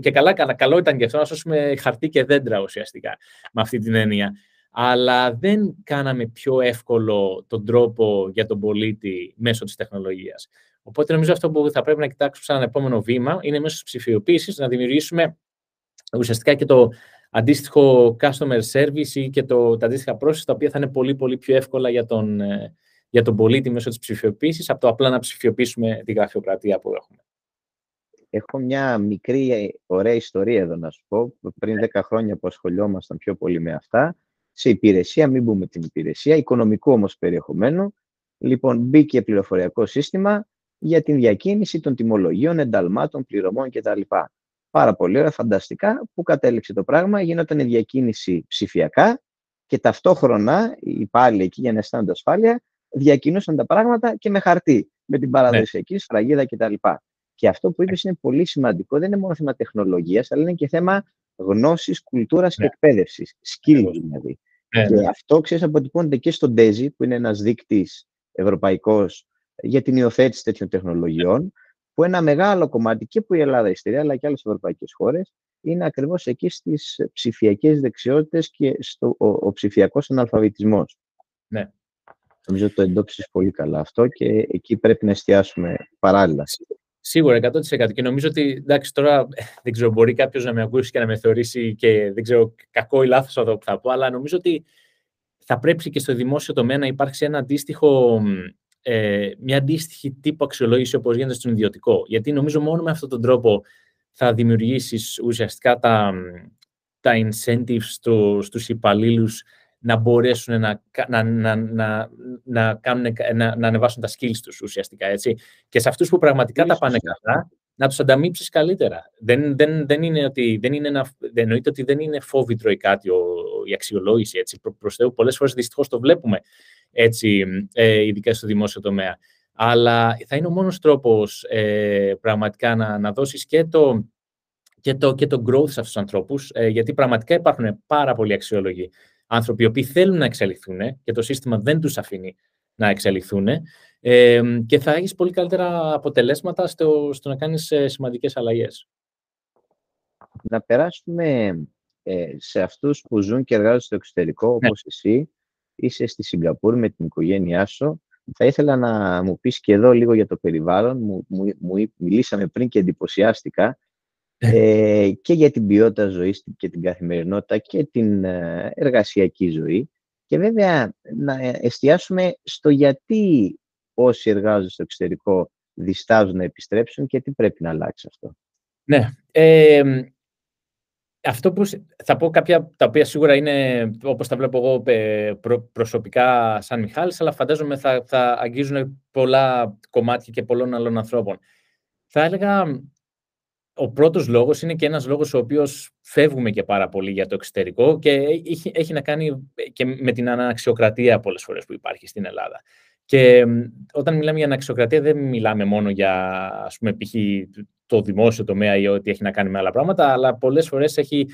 Και καλά, καλά, καλό ήταν και αυτό να σώσουμε χαρτί και δέντρα ουσιαστικά με αυτή την έννοια. Αλλά δεν κάναμε πιο εύκολο τον τρόπο για τον πολίτη μέσω της τεχνολογίας. Οπότε νομίζω αυτό που θα πρέπει να κοιτάξουμε σαν επόμενο βήμα είναι μέσω της ψηφιοποίησης να δημιουργήσουμε ουσιαστικά και το αντίστοιχο customer service ή και το, τα αντίστοιχα process, τα οποία θα είναι πολύ, πολύ πιο εύκολα για τον, ε, για τον πολίτη μέσω της ψηφιοποίησης, από το απλά να ψηφιοποιήσουμε τη γραφειοκρατία που έχουμε. Έχω μια μικρή ε, ωραία ιστορία εδώ να σου πω. Πριν 10 ναι. χρόνια που ασχολιόμασταν πιο πολύ με αυτά, σε υπηρεσία, μην πούμε την υπηρεσία, οικονομικό όμως περιεχομένο, λοιπόν μπήκε πληροφοριακό σύστημα για την διακίνηση των τιμολογίων, ενταλμάτων, πληρωμών κτλ πάρα πολύ ωραία, φανταστικά, που κατέληξε το πράγμα, γινόταν η διακίνηση ψηφιακά και ταυτόχρονα οι υπάλληλοι εκεί για να αισθάνονται ασφάλεια διακινούσαν τα πράγματα και με χαρτί, με την παραδοσιακή ναι. σφραγίδα κτλ. Και αυτό που είπες είναι πολύ σημαντικό, δεν είναι μόνο θέμα τεχνολογίας, αλλά είναι και θέμα γνώσης, κουλτούρας ναι. και εκπαίδευσης. Skills δηλαδή. Ναι, και ναι. αυτό ξέρεις αποτυπώνεται και στο DESI, που είναι ένας δείκτης ευρωπαϊκός για την υιοθέτηση τέτοιων τεχνολογιών, που ένα μεγάλο κομμάτι και που η Ελλάδα ειστερεί, αλλά και άλλες ευρωπαϊκές χώρες, είναι ακριβώς εκεί στις ψηφιακές δεξιότητες και στο, ο, ο ψηφιακός αναλφαβητισμός. Ναι. Νομίζω ότι το εντόπισες πολύ καλά αυτό και εκεί πρέπει να εστιάσουμε παράλληλα. Σίγουρα, 100%. Και νομίζω ότι, εντάξει, τώρα δεν ξέρω, μπορεί κάποιος να με ακούσει και να με θεωρήσει και δεν ξέρω, κακό ή λάθος αυτό που θα πω, αλλά νομίζω ότι θα πρέπει και στο δημόσιο τομέα να υπάρξει ένα αντίστοιχο ε, μια αντίστοιχη τύπο αξιολόγηση όπως γίνεται στον ιδιωτικό. Γιατί νομίζω μόνο με αυτόν τον τρόπο θα δημιουργήσεις ουσιαστικά τα, τα incentives στο, στους υπαλλήλους να μπορέσουν να, να, να, να, να, κάνουν, να, να ανεβάσουν τα skills τους ουσιαστικά. Έτσι. Και σε αυτούς που πραγματικά τα πάνε καλά, να τους ανταμείψεις καλύτερα. Δεν, δεν, δεν, είναι ότι, δεν είναι ένα, δεν εννοείται ότι δεν είναι φόβητρο ή κάτι ο, η αξιολόγηση. Έτσι. Προ, προς Θεού, πολλές φορές δυστυχώς το βλέπουμε έτσι, ε, ειδικά στο δημόσιο τομέα. Αλλά θα είναι ο μόνος τρόπος ε, πραγματικά να, να δώσεις και το, και, το, και το growth σε αυτούς τους ανθρώπους, ε, γιατί πραγματικά υπάρχουν πάρα πολλοί αξιόλογοι άνθρωποι οι οποίοι θέλουν να εξελιχθούν και το σύστημα δεν τους αφήνει να εξελιχθούν ε, και θα έχεις πολύ καλύτερα αποτελέσματα στο, στο να κάνεις ε, σημαντικές αλλαγές. Να περάσουμε ε, σε αυτούς που ζουν και εργάζονται στο εξωτερικό, ναι. όπως εσύ, είσαι στη Σιγκαπούρη με την οικογένειά σου. Θα ήθελα να μου πεις και εδώ λίγο για το περιβάλλον. Μου, μου, μου μιλήσαμε πριν και εντυπωσιάστηκα ναι. ε, και για την ποιότητα ζωής και την καθημερινότητα και την ε, εργασιακή ζωή. Και βέβαια να εστιάσουμε στο γιατί όσοι εργάζονται στο εξωτερικό διστάζουν να επιστρέψουν και τι πρέπει να αλλάξει αυτό. Ναι. Ε, αυτό που θα πω κάποια τα οποία σίγουρα είναι όπως τα βλέπω εγώ προσωπικά σαν Μιχάλης, αλλά φαντάζομαι θα, θα αγγίζουν πολλά κομμάτια και πολλών άλλων ανθρώπων. Θα έλεγα ο πρώτος λόγος είναι και ένας λόγος ο οποίος φεύγουμε και πάρα πολύ για το εξωτερικό και έχει, έχει να κάνει και με την αναξιοκρατία πολλές φορές που υπάρχει στην Ελλάδα. Και όταν μιλάμε για αναξιοκρατία δεν μιλάμε μόνο για ας πούμε, π.χ. το δημόσιο τομέα ή ό,τι έχει να κάνει με άλλα πράγματα, αλλά πολλές φορές έχει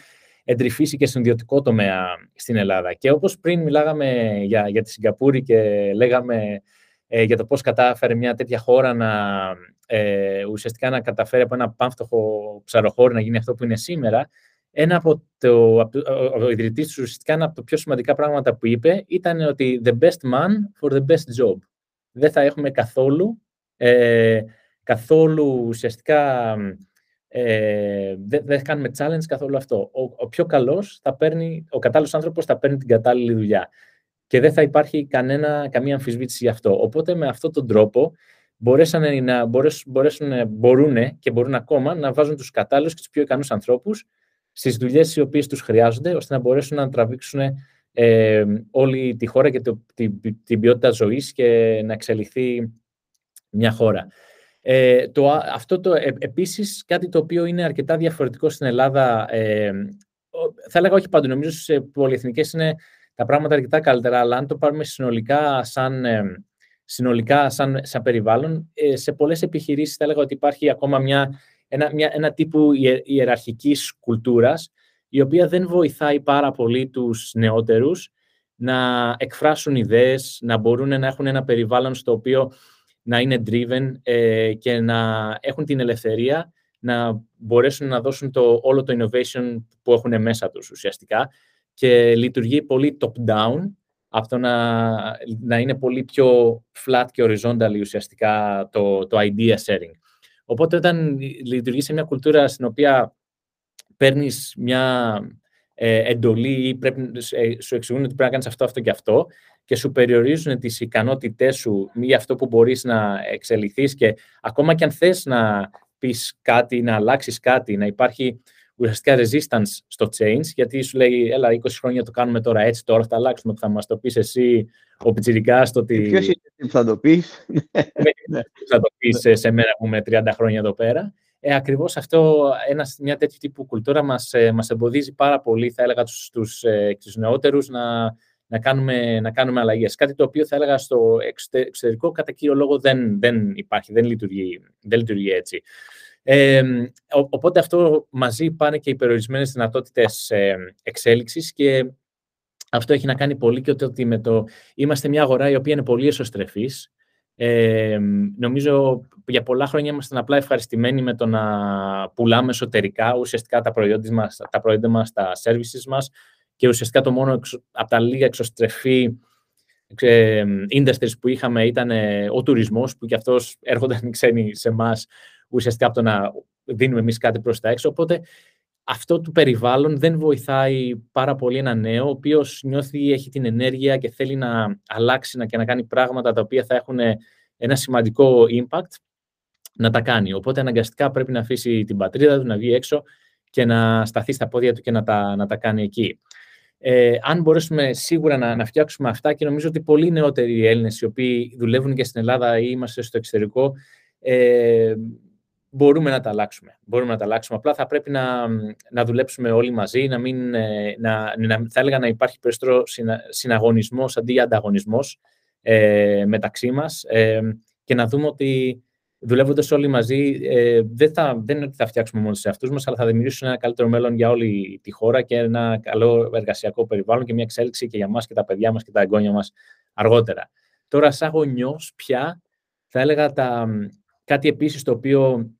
εντρυφήσει και στον ιδιωτικό τομέα στην Ελλάδα. Και όπως πριν μιλάγαμε για, για τη Σιγκαπούρη και λέγαμε ε, για το πώς κατάφερε μια τέτοια χώρα να ε, ουσιαστικά να καταφέρει από ένα πάμφτωχο ψαροχώρι να γίνει αυτό που είναι σήμερα, ένα από το, από το ο ιδρυτής τους ουσιαστικά ένα από τα πιο σημαντικά πράγματα που είπε ήταν ότι the best man for the best job. Δεν θα έχουμε καθόλου, ε, καθόλου ουσιαστικά, ε, δεν, δεν κάνουμε challenge καθόλου αυτό. Ο, ο πιο καλός θα παίρνει, ο κατάλληλος άνθρωπος θα παίρνει την κατάλληλη δουλειά και δεν θα υπάρχει κανένα, καμία αμφισβήτηση γι' αυτό. Οπότε με αυτόν τον τρόπο μπορέσαν να, μπορέσουν, μπορέσουν, μπορούν και μπορούν ακόμα να βάζουν τους κατάλληλους και τους πιο ικανούς ανθρώπους στις δουλειές οι οποίες τους χρειάζονται, ώστε να μπορέσουν να τραβήξουν ε, όλη τη χώρα και το, την, την ποιότητα ζωής και να εξελιχθεί μια χώρα. Ε, το, αυτό το, ε, επίσης, κάτι το οποίο είναι αρκετά διαφορετικό στην Ελλάδα, ε, θα έλεγα όχι παντού, νομίζω σε πολυεθνικές είναι τα πράγματα αρκετά καλύτερα, αλλά αν το πάρουμε συνολικά σαν, ε, συνολικά σαν, σαν περιβάλλον, ε, σε πολλές επιχειρήσεις θα έλεγα ότι υπάρχει ακόμα μια, ένα, μια, ένα τύπου ιεραρχικής κουλτούρας, η οποία δεν βοηθάει πάρα πολύ τους νεότερους να εκφράσουν ιδέες, να μπορούν να έχουν ένα περιβάλλον στο οποίο να είναι driven ε, και να έχουν την ελευθερία να μπορέσουν να δώσουν το, όλο το innovation που έχουν μέσα τους ουσιαστικά και λειτουργεί πολύ top-down, αυτό να, να είναι πολύ πιο flat και horizontal ουσιαστικά το, το idea sharing. Οπότε όταν λειτουργεί σε μια κουλτούρα στην οποία παίρνεις μια ε, εντολή ή πρέπει, ε, σου εξηγούν ότι πρέπει να κάνεις αυτό, αυτό και αυτό και σου περιορίζουν τις ικανότητές σου ή αυτό που μπορείς να εξελιχθείς και ακόμα και αν θες να πεις κάτι, να αλλάξεις κάτι, να υπάρχει ουσιαστικά resistance στο change, γιατί σου λέει, έλα, 20 χρόνια το κάνουμε τώρα έτσι, τώρα θα αλλάξουμε, θα μας το πεις εσύ, ο Πιτσιρικάς, το ότι... Ποιος είναι που θα το πεις; Ναι, θα το πεις ναι. σε μένα που είμαι 30 χρόνια εδώ πέρα. Ε, ακριβώς αυτό, ένας, μια τέτοιου τύπου κουλτούρα μας, ε, μας εμποδίζει πάρα πολύ, θα έλεγα, τους, τους, ε, τους νεότερους να, να, κάνουμε, να κάνουμε αλλαγές. Κάτι το οποίο θα έλεγα στο εξωτερικό κατά κύριο λόγο δεν, δεν υπάρχει, δεν λειτουργεί, δεν λειτουργεί έτσι. Ε, οπότε αυτό μαζί πάνε και οι περιορισμένες δυνατότητες ε, εξέλιξης και αυτό έχει να κάνει πολύ και ότι με το... Είμαστε μια αγορά η οποία είναι πολύ εσωστρεφής. Ε, νομίζω για πολλά χρόνια ήμασταν απλά ευχαριστημένοι με το να πουλάμε εσωτερικά ουσιαστικά τα προϊόντα μας, τα, προϊόντα μας, τα services μας και ουσιαστικά το μόνο από τα λίγα εξωστρεφή ε, industries που είχαμε ήταν ο τουρισμός που κι αυτός έρχονταν οι ξένοι σε εμάς ουσιαστικά από το να δίνουμε εμείς κάτι προς τα έξω. Οπότε αυτό του περιβάλλον δεν βοηθάει πάρα πολύ ένα νέο, ο οποίος νιώθει έχει την ενέργεια και θέλει να αλλάξει και να κάνει πράγματα τα οποία θα έχουν ένα σημαντικό impact, να τα κάνει. Οπότε αναγκαστικά πρέπει να αφήσει την πατρίδα του, να βγει έξω και να σταθεί στα πόδια του και να τα, να τα κάνει εκεί. Ε, αν μπορέσουμε σίγουρα να, να φτιάξουμε αυτά και νομίζω ότι πολλοί νεότεροι Έλληνες οι οποίοι δουλεύουν και στην Ελλάδα ή είμαστε στο εξωτερικό ε, μπορούμε να τα αλλάξουμε. Μπορούμε να τα αλλάξουμε. Απλά θα πρέπει να, να δουλέψουμε όλοι μαζί, να μην, ε, να, να, θα έλεγα να υπάρχει περισσότερο συνα, συναγωνισμός αντί ανταγωνισμός ε, μεταξύ μας ε, και να δούμε ότι δουλεύοντας όλοι μαζί ε, δεν, θα, δεν είναι ότι θα φτιάξουμε μόνο σε αυτούς μας, αλλά θα δημιουργήσουμε ένα καλύτερο μέλλον για όλη τη χώρα και ένα καλό εργασιακό περιβάλλον και μια εξέλιξη και για μας και τα παιδιά μας και τα εγγόνια μας αργότερα. Τώρα, σαν γονιός, πια θα έλεγα τα, κάτι επίσης το οποίο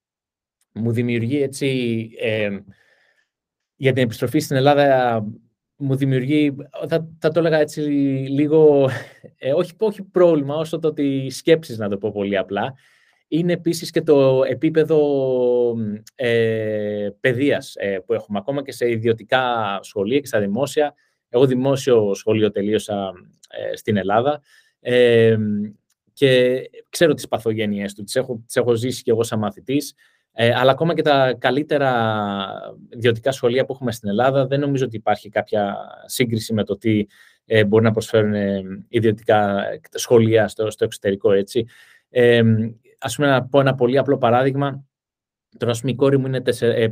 μου δημιουργεί έτσι, ε, για την επιστροφή στην Ελλάδα, μου δημιουργεί, θα, θα το έλεγα έτσι λίγο, ε, όχι, όχι πρόβλημα, όσο το ότι σκέψεις, να το πω πολύ απλά, είναι επίσης και το επίπεδο ε, παιδείας ε, που έχουμε ακόμα και σε ιδιωτικά σχολεία και στα δημόσια. Εγώ δημόσιο σχολείο τελείωσα ε, στην Ελλάδα ε, και ξέρω τις παθογένειες του, τις έχω, τις έχω ζήσει και εγώ σαν μαθητής Ε, αλλά ακόμα και τα καλύτερα ιδιωτικά σχολεία που έχουμε στην Ελλάδα, δεν νομίζω ότι υπάρχει κάποια σύγκριση με το τι ε, μπορεί να προσφέρουν ε, ιδιωτικά σχολεία στο, στο εξωτερικό. Έτσι. Ε, ας πούμε, να πω ένα πολύ απλό παράδειγμα. Τώρα, η κόρη μου είναι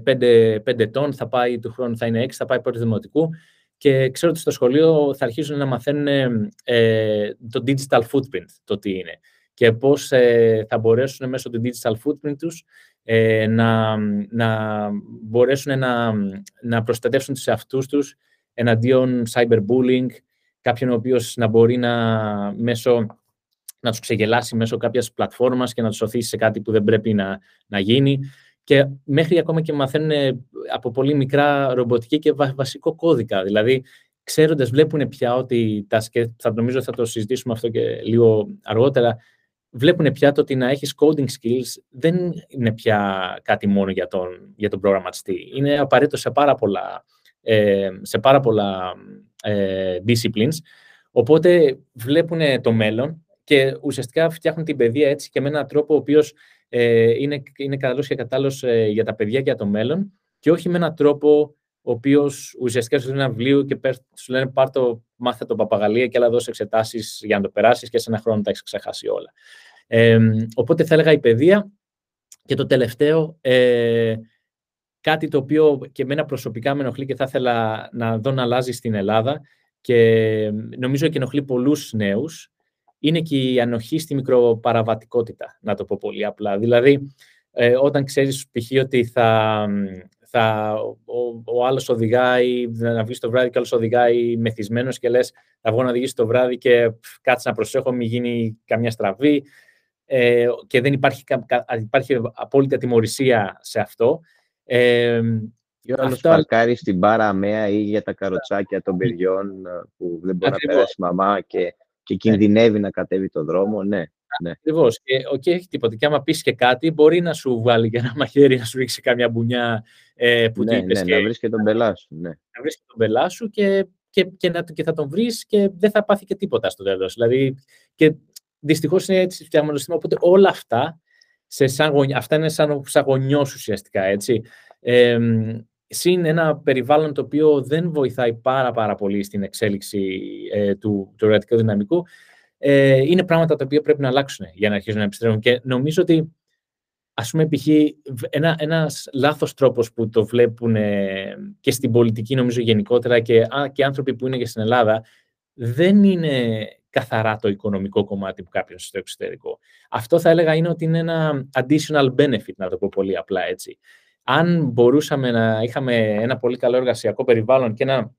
5, 5 ετών, θα πάει του χρόνου, θα είναι 6, θα πάει πρώτης δημοτικού και ξέρω ότι στο σχολείο θα αρχίσουν να μαθαίνουν ε, το digital footprint, το τι είναι και πώς ε, θα μπορέσουν μέσω του digital footprint τους ε, να, να μπορέσουν να, να προστατεύσουν τους εαυτούς τους εναντίον cyberbullying, κάποιον ο οποίος να μπορεί να, μέσω, να τους ξεγελάσει μέσω κάποιας πλατφόρμας και να τους οθήσει σε κάτι που δεν πρέπει να, να γίνει. Και μέχρι ακόμα και μαθαίνουν από πολύ μικρά ρομποτική και βασικό κώδικα. Δηλαδή, ξέροντας, βλέπουν πια ότι, τα, θα νομίζω θα το συζητήσουμε αυτό και λίγο αργότερα, βλέπουν πια το ότι να έχεις coding skills δεν είναι πια κάτι μόνο για τον, για τον προγραμματιστή. Είναι απαραίτητο σε πάρα πολλά, ε, σε πάρα πολλά ε, disciplines. Οπότε βλέπουν το μέλλον και ουσιαστικά φτιάχνουν την παιδεία έτσι και με έναν τρόπο ο οποίος ε, είναι, είναι καλός και κατάλληλος ε, για τα παιδιά και για το μέλλον και όχι με έναν τρόπο ο οποίος ουσιαστικά σου δίνει ένα βιβλίο και σου λένε πάρ το, μάθε το παπαγαλία και άλλα δώσει εξετάσεις για να το περάσεις και σε ένα χρόνο τα έχεις ξεχάσει όλα. Ε, οπότε θα έλεγα η παιδεία. Και το τελευταίο, ε, κάτι το οποίο και εμένα προσωπικά με ενοχλεί και θα ήθελα να δω να αλλάζει στην Ελλάδα και νομίζω και ενοχλεί πολλούς νέους, είναι και η ανοχή στη μικροπαραβατικότητα, να το πω πολύ απλά. Δηλαδή, ε, όταν ξέρεις π.χ. ότι θα, θα, ο, ο άλλος οδηγάει, να βγεις το βράδυ και ο άλλος οδηγάει μεθυσμένος και λες θα βγω να οδηγήσει το βράδυ και κάτσε να προσέχω, μην γίνει καμιά στραβή ε, και δεν υπάρχει, υπάρχει απόλυτη ατιμορρησία σε αυτό. Ε, ή ο άλλος παρκάρει στην μπάρα αμαία ή για τα καροτσάκια των παιδιών ε, που δεν μπορεί να περάσει η μαμά και, και κινδυνεύει να κατέβει το δρόμο. Ναι, ναι. Ακριβώς. Και okay, έχει τίποτα. Και άμα πεις και κάτι, μπορεί να σου βάλει και ένα μαχαίρι να σου ρίξει καμιά μπουνιά ε, που ναι, είπες. Ναι, και... να βρεις και τον πελά σου. Ναι. Να βρεις και τον πελά σου και, και, και, να, και θα τον βρεις και δεν θα πάθει και τίποτα στο τέλος. Δηλαδή, και δυστυχώς είναι έτσι φτιαγμένο σύστημα. Οπότε όλα αυτά, σε σαν, αυτά είναι σαν, σαν ουσιαστικά. Έτσι. Ε, συν ένα περιβάλλον το οποίο δεν βοηθάει πάρα, πάρα πολύ στην εξέλιξη ε, του, του εργατικού δυναμικού, ε, είναι πράγματα τα οποία πρέπει να αλλάξουν για να αρχίσουν να επιστρέφουν. Και νομίζω ότι, ας πούμε, π.χ. Ένα, ένας λάθος τρόπος που το βλέπουν και στην πολιτική, νομίζω, γενικότερα και, α, και άνθρωποι που είναι και στην Ελλάδα, δεν είναι καθαρά το οικονομικό κομμάτι που κάποιο στο εξωτερικό. Αυτό θα έλεγα είναι ότι είναι ένα additional benefit, να το πω πολύ απλά έτσι. Αν μπορούσαμε να είχαμε ένα πολύ καλό εργασιακό περιβάλλον και να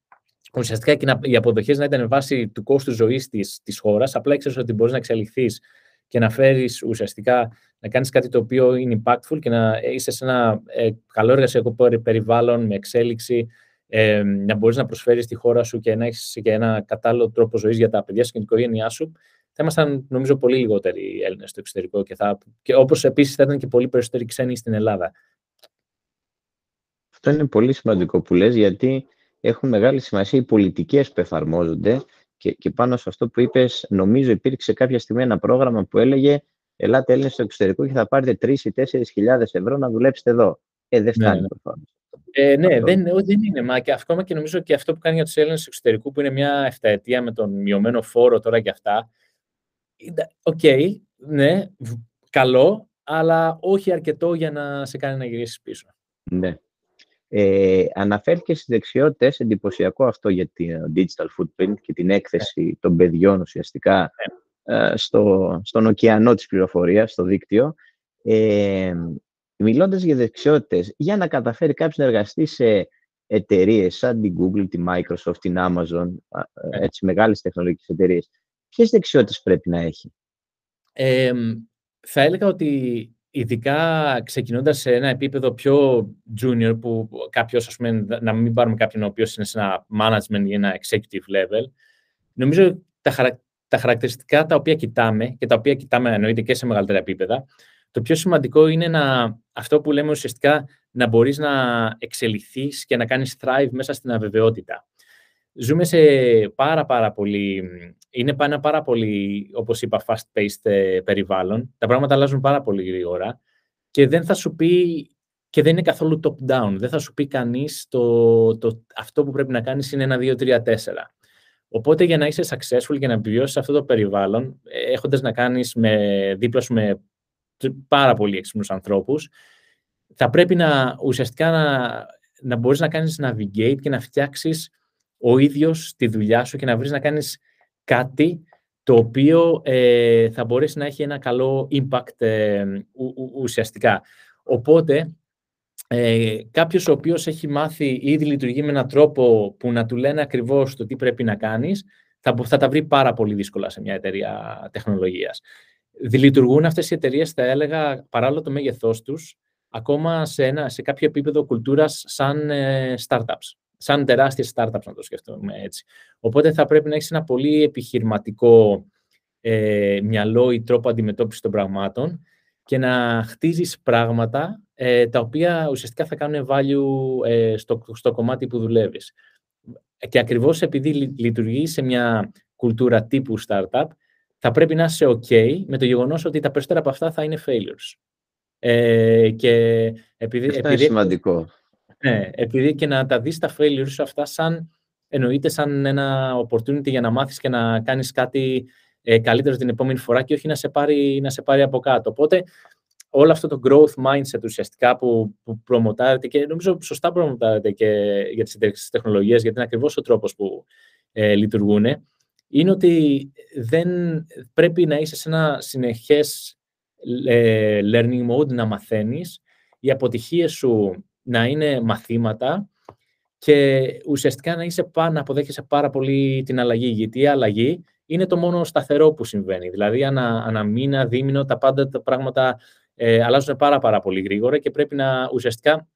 ουσιαστικά και να, οι αποδοχές να ήταν βάση του κόστου ζωής της της χώρας, απλά ήξερες ότι μπορείς να εξελιχθείς και να φέρεις ουσιαστικά να κάνεις κάτι το οποίο είναι impactful και να είσαι σε ένα ε, καλό εργασιακό περιβάλλον με εξέλιξη, ε, να μπορείς να προσφέρεις στη χώρα σου και να έχεις και ένα κατάλληλο τρόπο ζωής για τα παιδιά σου και την οικογένειά σου, θα ήμασταν νομίζω πολύ λιγότεροι Έλληνες στο εξωτερικό και, θα, και όπως επίσης θα ήταν και πολύ περισσότεροι ξένοι στην Ελλάδα. Αυτό είναι πολύ σημαντικό που λες, γιατί έχουν μεγάλη σημασία οι πολιτικές που εφαρμόζονται και, και πάνω σε αυτό που είπες, νομίζω υπήρξε κάποια στιγμή ένα πρόγραμμα που έλεγε Ελάτε Έλληνες στο εξωτερικό και θα πάρετε 3 ή 4 χιλιάδες ευρώ να δουλέψετε εδώ. Ε, δεν φτάνει ναι. προφανώς. Ε, ναι, δεν, δεν είναι. Μα και ακόμα και νομίζω και αυτό που κάνει για τους Έλληνες του εξωτερικού, που είναι μια εφταετία με τον μειωμένο φόρο τώρα και αυτά. OK, okay, ναι, καλό, αλλά όχι αρκετό για να σε κάνει να γυρίσεις πίσω. Ναι. Ε, αναφέρθηκε στις δεξιότητες, εντυπωσιακό αυτό για την digital footprint και την έκθεση των παιδιών ουσιαστικά ε, στο, στον ωκεανό της πληροφορίας, στο δίκτυο. Ε, μιλώντας για δεξιότητες, για να καταφέρει κάποιος να εργαστεί σε εταιρείες σαν την Google, τη Microsoft, την Amazon, ε, έτσι, μεγάλες τεχνολογικές εταιρείες, ποιες δεξιότητες πρέπει να έχει; Ε, θα έλεγα ότι ειδικά ξεκινώντας σε ένα επίπεδο πιο junior, που κάποιος, ας πούμε, να μην πάρουμε κάποιον ο οποίος είναι σε ένα management ή ένα executive level, νομίζω τα, χαρα... τα χαρακτηριστικά τα οποία κοιτάμε και τα οποία κοιτάμε εννοείται και σε μεγαλύτερα επίπεδα, το πιο σημαντικό είναι να, αυτό που λέμε ουσιαστικά να μπορείς να εξελιχθείς και να κάνεις thrive μέσα στην αβεβαιότητα. Ζούμε σε πάρα πάρα πολύ, είναι ένα πάρα πολύ, όπως είπα, fast-paced ε, περιβάλλον. Τα πράγματα αλλάζουν πάρα πολύ γρήγορα και δεν θα σου πει και δεν είναι καθόλου top-down. Δεν θα σου πει κανείς το, το, αυτό που πρέπει να κάνεις είναι ένα, δύο, τρία, τέσσερα. Οπότε για να είσαι successful και να επιβιώσεις αυτό το περιβάλλον, ε, έχοντας να κάνεις με, δίπλα σου με πάρα πολύ έξυπνους ανθρώπους, θα πρέπει να ουσιαστικά να, να μπορείς να κάνεις navigate και να φτιάξεις ο ίδιος τη δουλειά σου και να βρεις να κάνεις κάτι το οποίο ε, θα μπορέσει να έχει ένα καλό impact ε, ουσιαστικά. Οπότε, ε, κάποιος ο οποίος έχει μάθει ήδη λειτουργεί με έναν τρόπο που να του λένε ακριβώς το τι πρέπει να κάνεις, θα, θα τα βρει πάρα πολύ δύσκολα σε μια εταιρεία τεχνολογίας. Λειτουργούν αυτές οι εταιρείες, θα έλεγα, παράλληλα το μέγεθός τους, ακόμα σε, ένα, σε κάποιο επίπεδο κουλτούρας σαν ε, startups. Σαν τεράστιες startups, να το σκεφτούμε έτσι. Οπότε θα πρέπει να έχεις ένα πολύ επιχειρηματικό ε, μυαλό ή τρόπο αντιμετώπισης των πραγμάτων και να χτίζεις πράγματα ε, τα οποία ουσιαστικά θα κάνουν value ε, στο, στο κομμάτι που δουλεύεις. Και ακριβώς επειδή λειτουργεί σε μια κουλτούρα τύπου startup, θα πρέπει να είσαι OK με το γεγονός ότι τα περισσότερα από αυτά θα είναι failures. Ε, και επειδή, Αυτό επειδή, είναι σημαντικό. Ναι, επειδή και να τα δεις τα failures αυτά σαν, εννοείται σαν ένα opportunity για να μάθεις και να κάνεις κάτι ε, καλύτερο την επόμενη φορά και όχι να σε πάρει, να σε πάρει από κάτω. Οπότε όλο αυτό το growth mindset ουσιαστικά που, που προμοτάρεται και νομίζω σωστά προμοτάρεται και για τις εταιρείες τεχνολογίες, γιατί είναι ακριβώς ο τρόπος που ε, λειτουργούν, είναι ότι δεν πρέπει να είσαι σε ένα συνεχές ε, learning mode, να μαθαίνεις, οι αποτυχίες σου να είναι μαθήματα και ουσιαστικά να, είσαι, να αποδέχεσαι πάρα πολύ την αλλαγή, γιατί η αλλαγή είναι το μόνο σταθερό που συμβαίνει. Δηλαδή, ανα, ανα μήνα, δίμηνο, τα πάντα τα πράγματα ε, αλλάζουν πάρα, πάρα πολύ γρήγορα και πρέπει να ουσιαστικά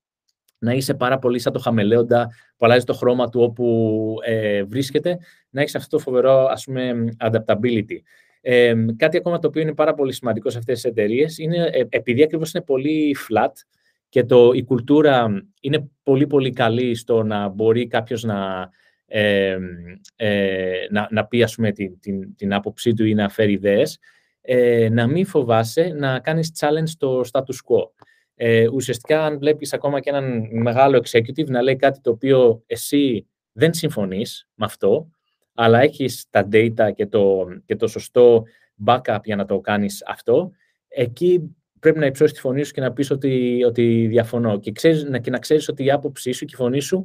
να είσαι πάρα πολύ σαν το χαμελέοντα που αλλάζει το χρώμα του όπου ε, βρίσκεται, να έχεις αυτό το φοβερό, ας πούμε, adaptability. Ε, κάτι ακόμα το οποίο είναι πάρα πολύ σημαντικό σε αυτές τις εταιρείες είναι ε, επειδή ακριβώς είναι πολύ flat και το, η κουλτούρα είναι πολύ πολύ καλή στο να μπορεί κάποιος να ε, να, να πει ας πούμε, την, την, την άποψή του ή να φέρει ιδέες, ε, να μην φοβάσαι να κάνεις challenge στο status quo. Ε, ουσιαστικά, αν βλέπεις ακόμα και έναν μεγάλο executive να λέει κάτι το οποίο εσύ δεν συμφωνείς με αυτό, αλλά έχεις τα data και το, και το σωστό backup για να το κάνεις αυτό, εκεί πρέπει να υψώσεις τη φωνή σου και να πεις ότι, ότι διαφωνώ. Και, ξέρεις, και να ξέρεις ότι η άποψή σου και η φωνή σου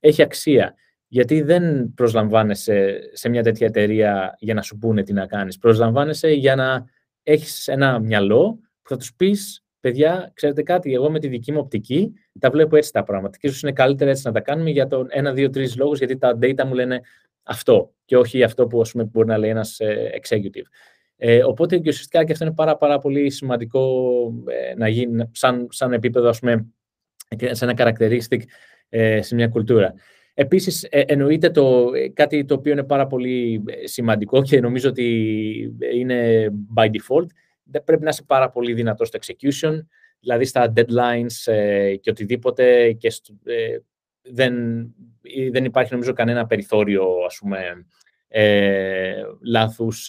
έχει αξία γιατί δεν προσλαμβάνεσαι σε μια τέτοια εταιρεία για να σου πούνε τι να κάνεις. Προσλαμβάνεσαι για να έχεις ένα μυαλό που θα τους πεις παιδιά, ξέρετε κάτι, εγώ με τη δική μου οπτική τα βλέπω έτσι τα πράγματα και ίσως είναι καλύτερα έτσι να τα κάνουμε για τον ένα, δύο, τρεις λόγους, γιατί τα data μου λένε αυτό και όχι αυτό που πούμε, μπορεί να λέει ένας ε, executive. Ε, οπότε και ουσιαστικά και αυτό είναι πάρα, πάρα πολύ σημαντικό ε, να γίνει σαν, σαν επίπεδο, ας πούμε, σε ένα characteristic ε, σε μια κουλτούρα. Επίσης, ε, εννοείται το, ε, κάτι το οποίο είναι πάρα πολύ ε, σημαντικό και νομίζω ότι είναι by default, πρέπει να είσαι πάρα πολύ δυνατός στο execution, δηλαδή στα deadlines και οτιδήποτε και δεν, δεν υπάρχει νομίζω κανένα περιθώριο ας πούμε, ε, λάθους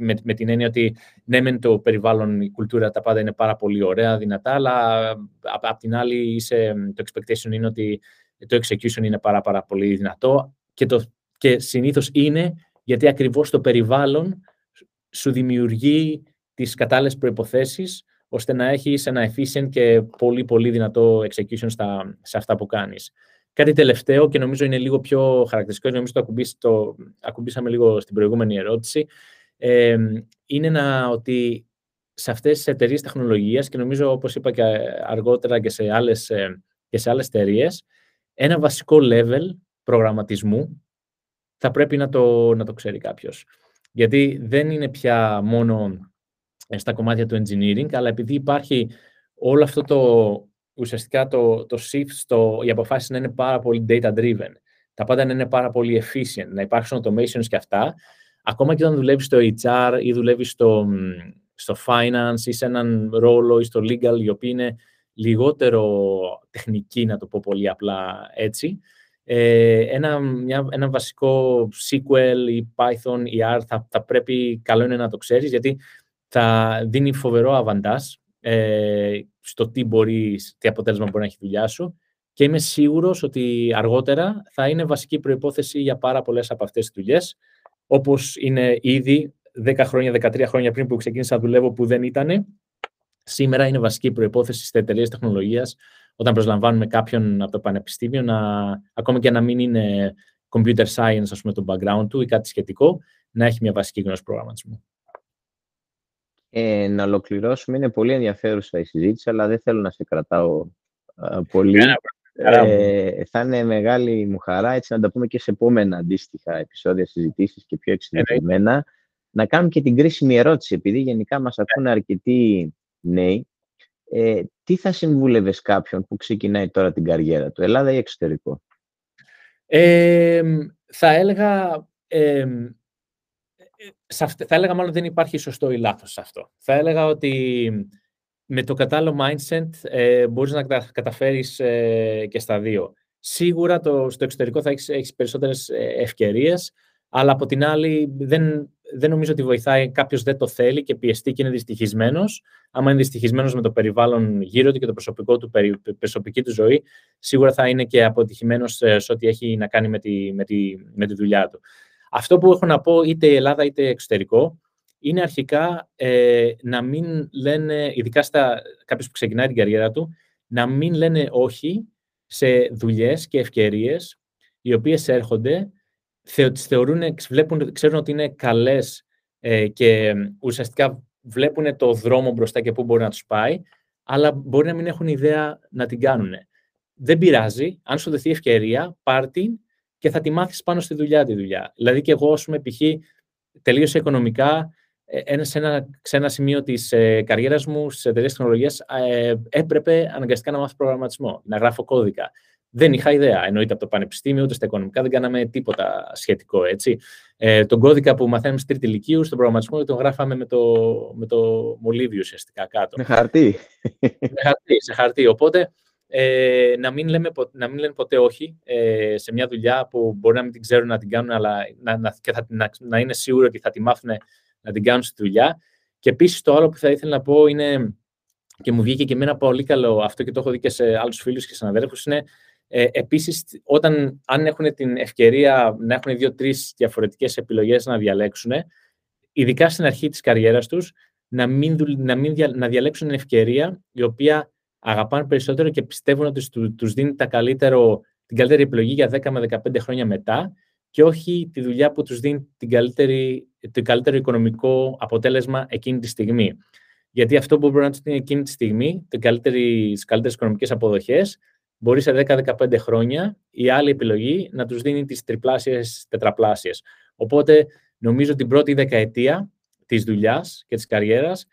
με, με την έννοια ότι ναι μεν το περιβάλλον, η κουλτούρα, τα πάντα είναι πάρα πολύ ωραία, δυνατά, αλλά απ' την άλλη είσαι, το expectation είναι ότι το execution είναι πάρα, πάρα πολύ δυνατό και, το, και συνήθως είναι γιατί ακριβώς το περιβάλλον σου δημιουργεί τις κατάλληλες προϋποθέσεις ώστε να έχεις ένα efficient και πολύ πολύ δυνατό execution στα, σε αυτά που κάνεις. Κάτι τελευταίο και νομίζω είναι λίγο πιο χαρακτηριστικό, νομίζω το, το ακουμπήσαμε λίγο στην προηγούμενη ερώτηση, ε, είναι να, ότι σε αυτές τις εταιρείες τεχνολογίας και νομίζω όπως είπα και αργότερα και σε άλλες, ε, και σε άλλες εταιρείες, ένα βασικό level προγραμματισμού θα πρέπει να το, να το ξέρει κάποιος. Γιατί δεν είναι πια μόνο ε, στα κομμάτια του engineering, αλλά επειδή υπάρχει όλο αυτό το ουσιαστικά το, το shift στο, οι αποφάσεις να είναι πάρα πολύ data-driven, τα πάντα να είναι πάρα πολύ efficient, να υπάρξουν automations και αυτά, ακόμα και όταν δουλεύεις στο HR ή δουλεύεις στο, στο finance ή σε έναν ρόλο ή στο legal, οι οποίοι είναι λιγότερο τεχνική, να το πω πολύ απλά έτσι. Ε, ένα, μια, ένα βασικό SQL ή Python ή R θα, θα πρέπει καλό είναι να το ξέρεις γιατί θα δίνει φοβερό αβαντάς ε, στο τι, μπορεί, τι αποτέλεσμα μπορεί να έχει η δουλειά σου και είμαι σίγουρος ότι αργότερα θα είναι βασική προϋπόθεση για πάρα πολλές από αυτές τις δουλειές, όπως είναι ήδη 10 χρόνια, 13 χρόνια πριν που ξεκίνησα να δουλεύω που δεν ήταν. Σήμερα είναι βασική προϋπόθεση στις εταιρείες τεχνολογίας όταν προσλαμβάνουμε κάποιον από το πανεπιστήμιο, να, ακόμα και να μην είναι computer science, ας πούμε, το background του ή κάτι σχετικό, να έχει μια βασική γνώση προγραμματισμού. Ε, να ολοκληρώσουμε. Είναι πολύ ενδιαφέρουσα η συζήτηση, αλλά δεν θέλω να σε κρατάω πολύ. Ε, θα είναι μεγάλη μου χαρά έτσι να τα πούμε και σε επόμενα αντίστοιχα επεισόδια συζητήσεις και πιο εξειδικευμένα. να κάνουμε και την κρίσιμη ερώτηση, επειδή γενικά μας ακούνε αρκετοί νέοι. Ε, τι θα συμβούλευες κάποιον που ξεκινάει τώρα την καριέρα του, Ελλάδα ή εξωτερικό; Ε, θα έλεγα θα έλεγα μάλλον δεν υπάρχει σωστό ή λάθος σε αυτό. Θα έλεγα ότι με το κατάλληλο mindset ε, μπορείς να καταφέρεις ε, και στα δύο. Σίγουρα το, στο εξωτερικό θα έχεις, έχεις περισσότερες ε, ευκαιρίες, αλλά από την άλλη δεν, δεν νομίζω ότι βοηθάει κάποιος δεν το θέλει και πιεστεί και είναι δυστυχισμένος. Άμα είναι δυστυχισμένος με το περιβάλλον γύρω του και το προσωπικό του, προσωπική του ζωή, σίγουρα θα είναι και αποτυχημένος ε, σε ό,τι έχει να κάνει με τη, με τη, με τη δουλειά του. Αυτό που έχω να πω είτε Ελλάδα είτε εξωτερικό είναι αρχικά ε, να μην λένε, ειδικά στα κάποιος που ξεκινάει την καριέρα του, να μην λένε όχι σε δουλειές και ευκαιρίες οι οποίες έρχονται, θε, τις θεωρούν, βλέπουν, ξέρουν ότι είναι καλές ε, και ουσιαστικά βλέπουν το δρόμο μπροστά και πού μπορεί να τους πάει, αλλά μπορεί να μην έχουν ιδέα να την κάνουν. Δεν πειράζει, αν σου δεθεί ευκαιρία, πάρ' την και θα τη μάθεις πάνω στη δουλειά τη δουλειά. Δηλαδή και εγώ, ας πούμε, π.χ. τελείωσα οικονομικά, ε, σε ένα, σε ένα σημείο της ε, καριέρας μου στις εταιρείες τεχνολογίας, ε, έπρεπε αναγκαστικά να μάθω προγραμματισμό, να γράφω κώδικα. Δεν είχα ιδέα. Εννοείται από το πανεπιστήμιο, ούτε στα οικονομικά δεν κάναμε τίποτα σχετικό. Έτσι. Ε, τον κώδικα που μαθαίνουμε στη τρίτη ηλικίου, στον προγραμματισμό, τον γράφαμε με το, με το μολύβι ουσιαστικά κάτω. Με χαρτί. με χαρτί, σε χαρτί. Οπότε ε, να, μην λέμε, να μην λένε ποτέ όχι ε, σε μια δουλειά που μπορεί να μην την ξέρουν να την κάνουν, αλλά να, να, και θα, να, να είναι σίγουρο ότι θα τη μάθουν να την κάνουν στη δουλειά. Και επίσης το άλλο που θα ήθελα να πω είναι, και μου βγήκε και εμένα πολύ καλό αυτό και το έχω δει και σε άλλους φίλους και συναδέλφους, είναι ε, επίσης όταν αν έχουν την ευκαιρία να έχουν δύο-τρεις διαφορετικές επιλογές να διαλέξουν, ειδικά στην αρχή της καριέρας τους, να, μην, να, μην, να διαλέξουν την ευκαιρία η οποία αγαπάνε περισσότερο και πιστεύουν ότι τους δίνει τα καλύτερο, την καλύτερη επιλογή για 10 με 15 χρόνια μετά και όχι τη δουλειά που τους δίνει την καλύτερη, το καλύτερο οικονομικό αποτέλεσμα εκείνη τη στιγμή. Γιατί αυτό που μπορεί να τους δίνει εκείνη τη στιγμή, τις καλύτερες οικονομικές αποδοχές, μπορεί σε 10-15 χρόνια η άλλη επιλογή να τους δίνει τις τριπλάσιες, τετραπλάσιες. Οπότε νομίζω την πρώτη δεκαετία της δουλειάς και της καριέρας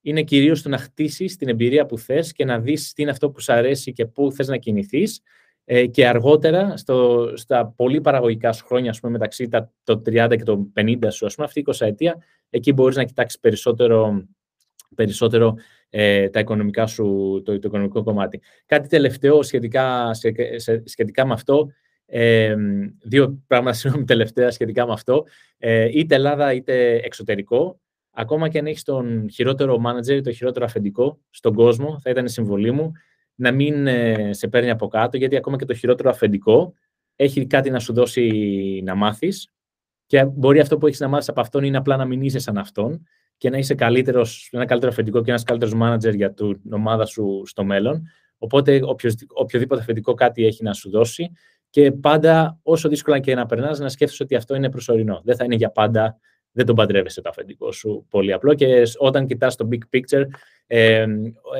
είναι κυρίως το να χτίσεις την εμπειρία που θες και να δεις τι είναι αυτό που σου αρέσει και πού θες να κινηθείς. Ε, και αργότερα, στο, στα πολύ παραγωγικά σου χρόνια, ας πούμε, μεταξύ τα, το 30 και το 50 σου, ας πούμε, αυτή η 20 ετία, εκεί μπορείς να κοιτάξεις περισσότερο, περισσότερο ε, τα οικονομικά σου, το, το οικονομικό κομμάτι. Κάτι τελευταίο σχετικά, σχετικά με αυτό, ε, δύο πράγματα συγγνώμη τελευταία σχετικά με αυτό, ε, είτε Ελλάδα είτε εξωτερικό ακόμα και αν έχεις τον χειρότερο manager ή το χειρότερο αφεντικό στον κόσμο, θα ήταν η συμβολή μου, να μην ε, σε παίρνει από κάτω, γιατί ακόμα και το χειρότερο αφεντικό έχει κάτι να σου δώσει να μάθεις. Και μπορεί αυτό που έχεις να μάθεις από αυτόν είναι απλά να μην είσαι σαν αυτόν και να είσαι καλύτερος, ένα καλύτερο αφεντικό και ένας καλύτερος manager για την ομάδα σου στο μέλλον. Οπότε, οποιοδήποτε αφεντικό κάτι έχει να σου δώσει. Και πάντα, όσο δύσκολα και να περνάς, να σκέφτεσαι ότι αυτό είναι προσωρινό. Δεν θα είναι για πάντα δεν τον παντρεύεσαι το αφεντικό σου πολύ απλό. Και όταν κοιτάς το big picture, ε,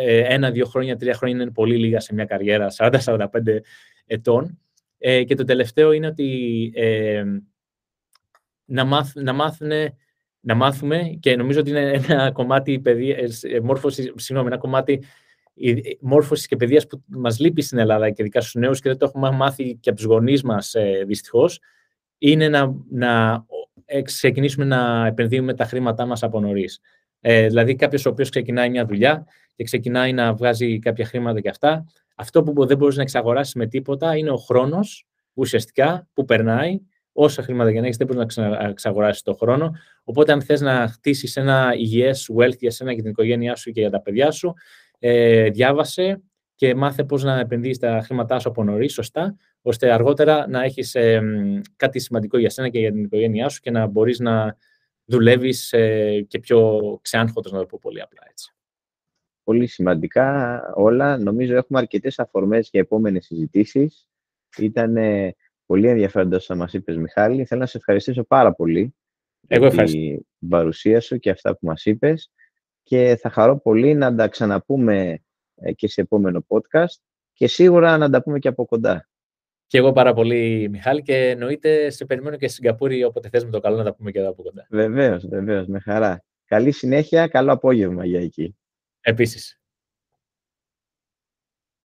ένα, δύο χρόνια, τρία χρόνια είναι πολύ λίγα σε μια καριέρα 40-45 ετών. Ε, και το τελευταίο είναι ότι ε, να, μάθ, να, μάθουνε, να μάθουμε και νομίζω ότι είναι ένα κομμάτι παιδείας, μόρφωσης, συγγνώμη, ένα κομμάτι μόρφωσης και παιδείας που μας λείπει στην Ελλάδα και ειδικά στους νέους και δεν το έχουμε μάθει και από τους γονείς μας ε, δυστυχώς, είναι να, να ξεκινήσουμε να επενδύουμε τα χρήματά μας από νωρίς. Ε, δηλαδή, κάποιος ο οποίος ξεκινάει μια δουλειά και ξεκινάει να βγάζει κάποια χρήματα και αυτά, αυτό που δεν μπορείς να εξαγοράσεις με τίποτα είναι ο χρόνος ουσιαστικά που περνάει. Όσα χρήματα για να έχεις, δεν μπορείς να εξαγοράσεις το χρόνο. Οπότε, αν θες να χτίσεις ένα υγιές wealth για σένα και την οικογένειά σου και για τα παιδιά σου, ε, διάβασε και μάθε πώς να επενδύεις τα χρήματά σου από νωρίς, σωστά, ώστε αργότερα να έχεις ε, κάτι σημαντικό για σένα και για την οικογένειά σου και να μπορείς να δουλεύεις ε, και πιο ξεάνχωτος, να το πω πολύ απλά έτσι. Πολύ σημαντικά όλα. Νομίζω έχουμε αρκετές αφορμές για επόμενες συζητήσεις. Ήταν πολύ ενδιαφέροντα όσα μας είπες, Μιχάλη. Θέλω να σε ευχαριστήσω πάρα πολύ Εγώ για την παρουσία σου και αυτά που μας είπες και θα χαρώ πολύ να τα ξαναπούμε ε, και σε επόμενο podcast και σίγουρα να τα πούμε και από κοντά. Και εγώ πάρα πολύ, Μιχάλη, και εννοείται σε περιμένω και στη Σιγκαπούρη όποτε θες με το καλό να τα πούμε και εδώ από κοντά. Βεβαίως, βεβαίως, με χαρά. Καλή συνέχεια, καλό απόγευμα για εκεί. Επίσης.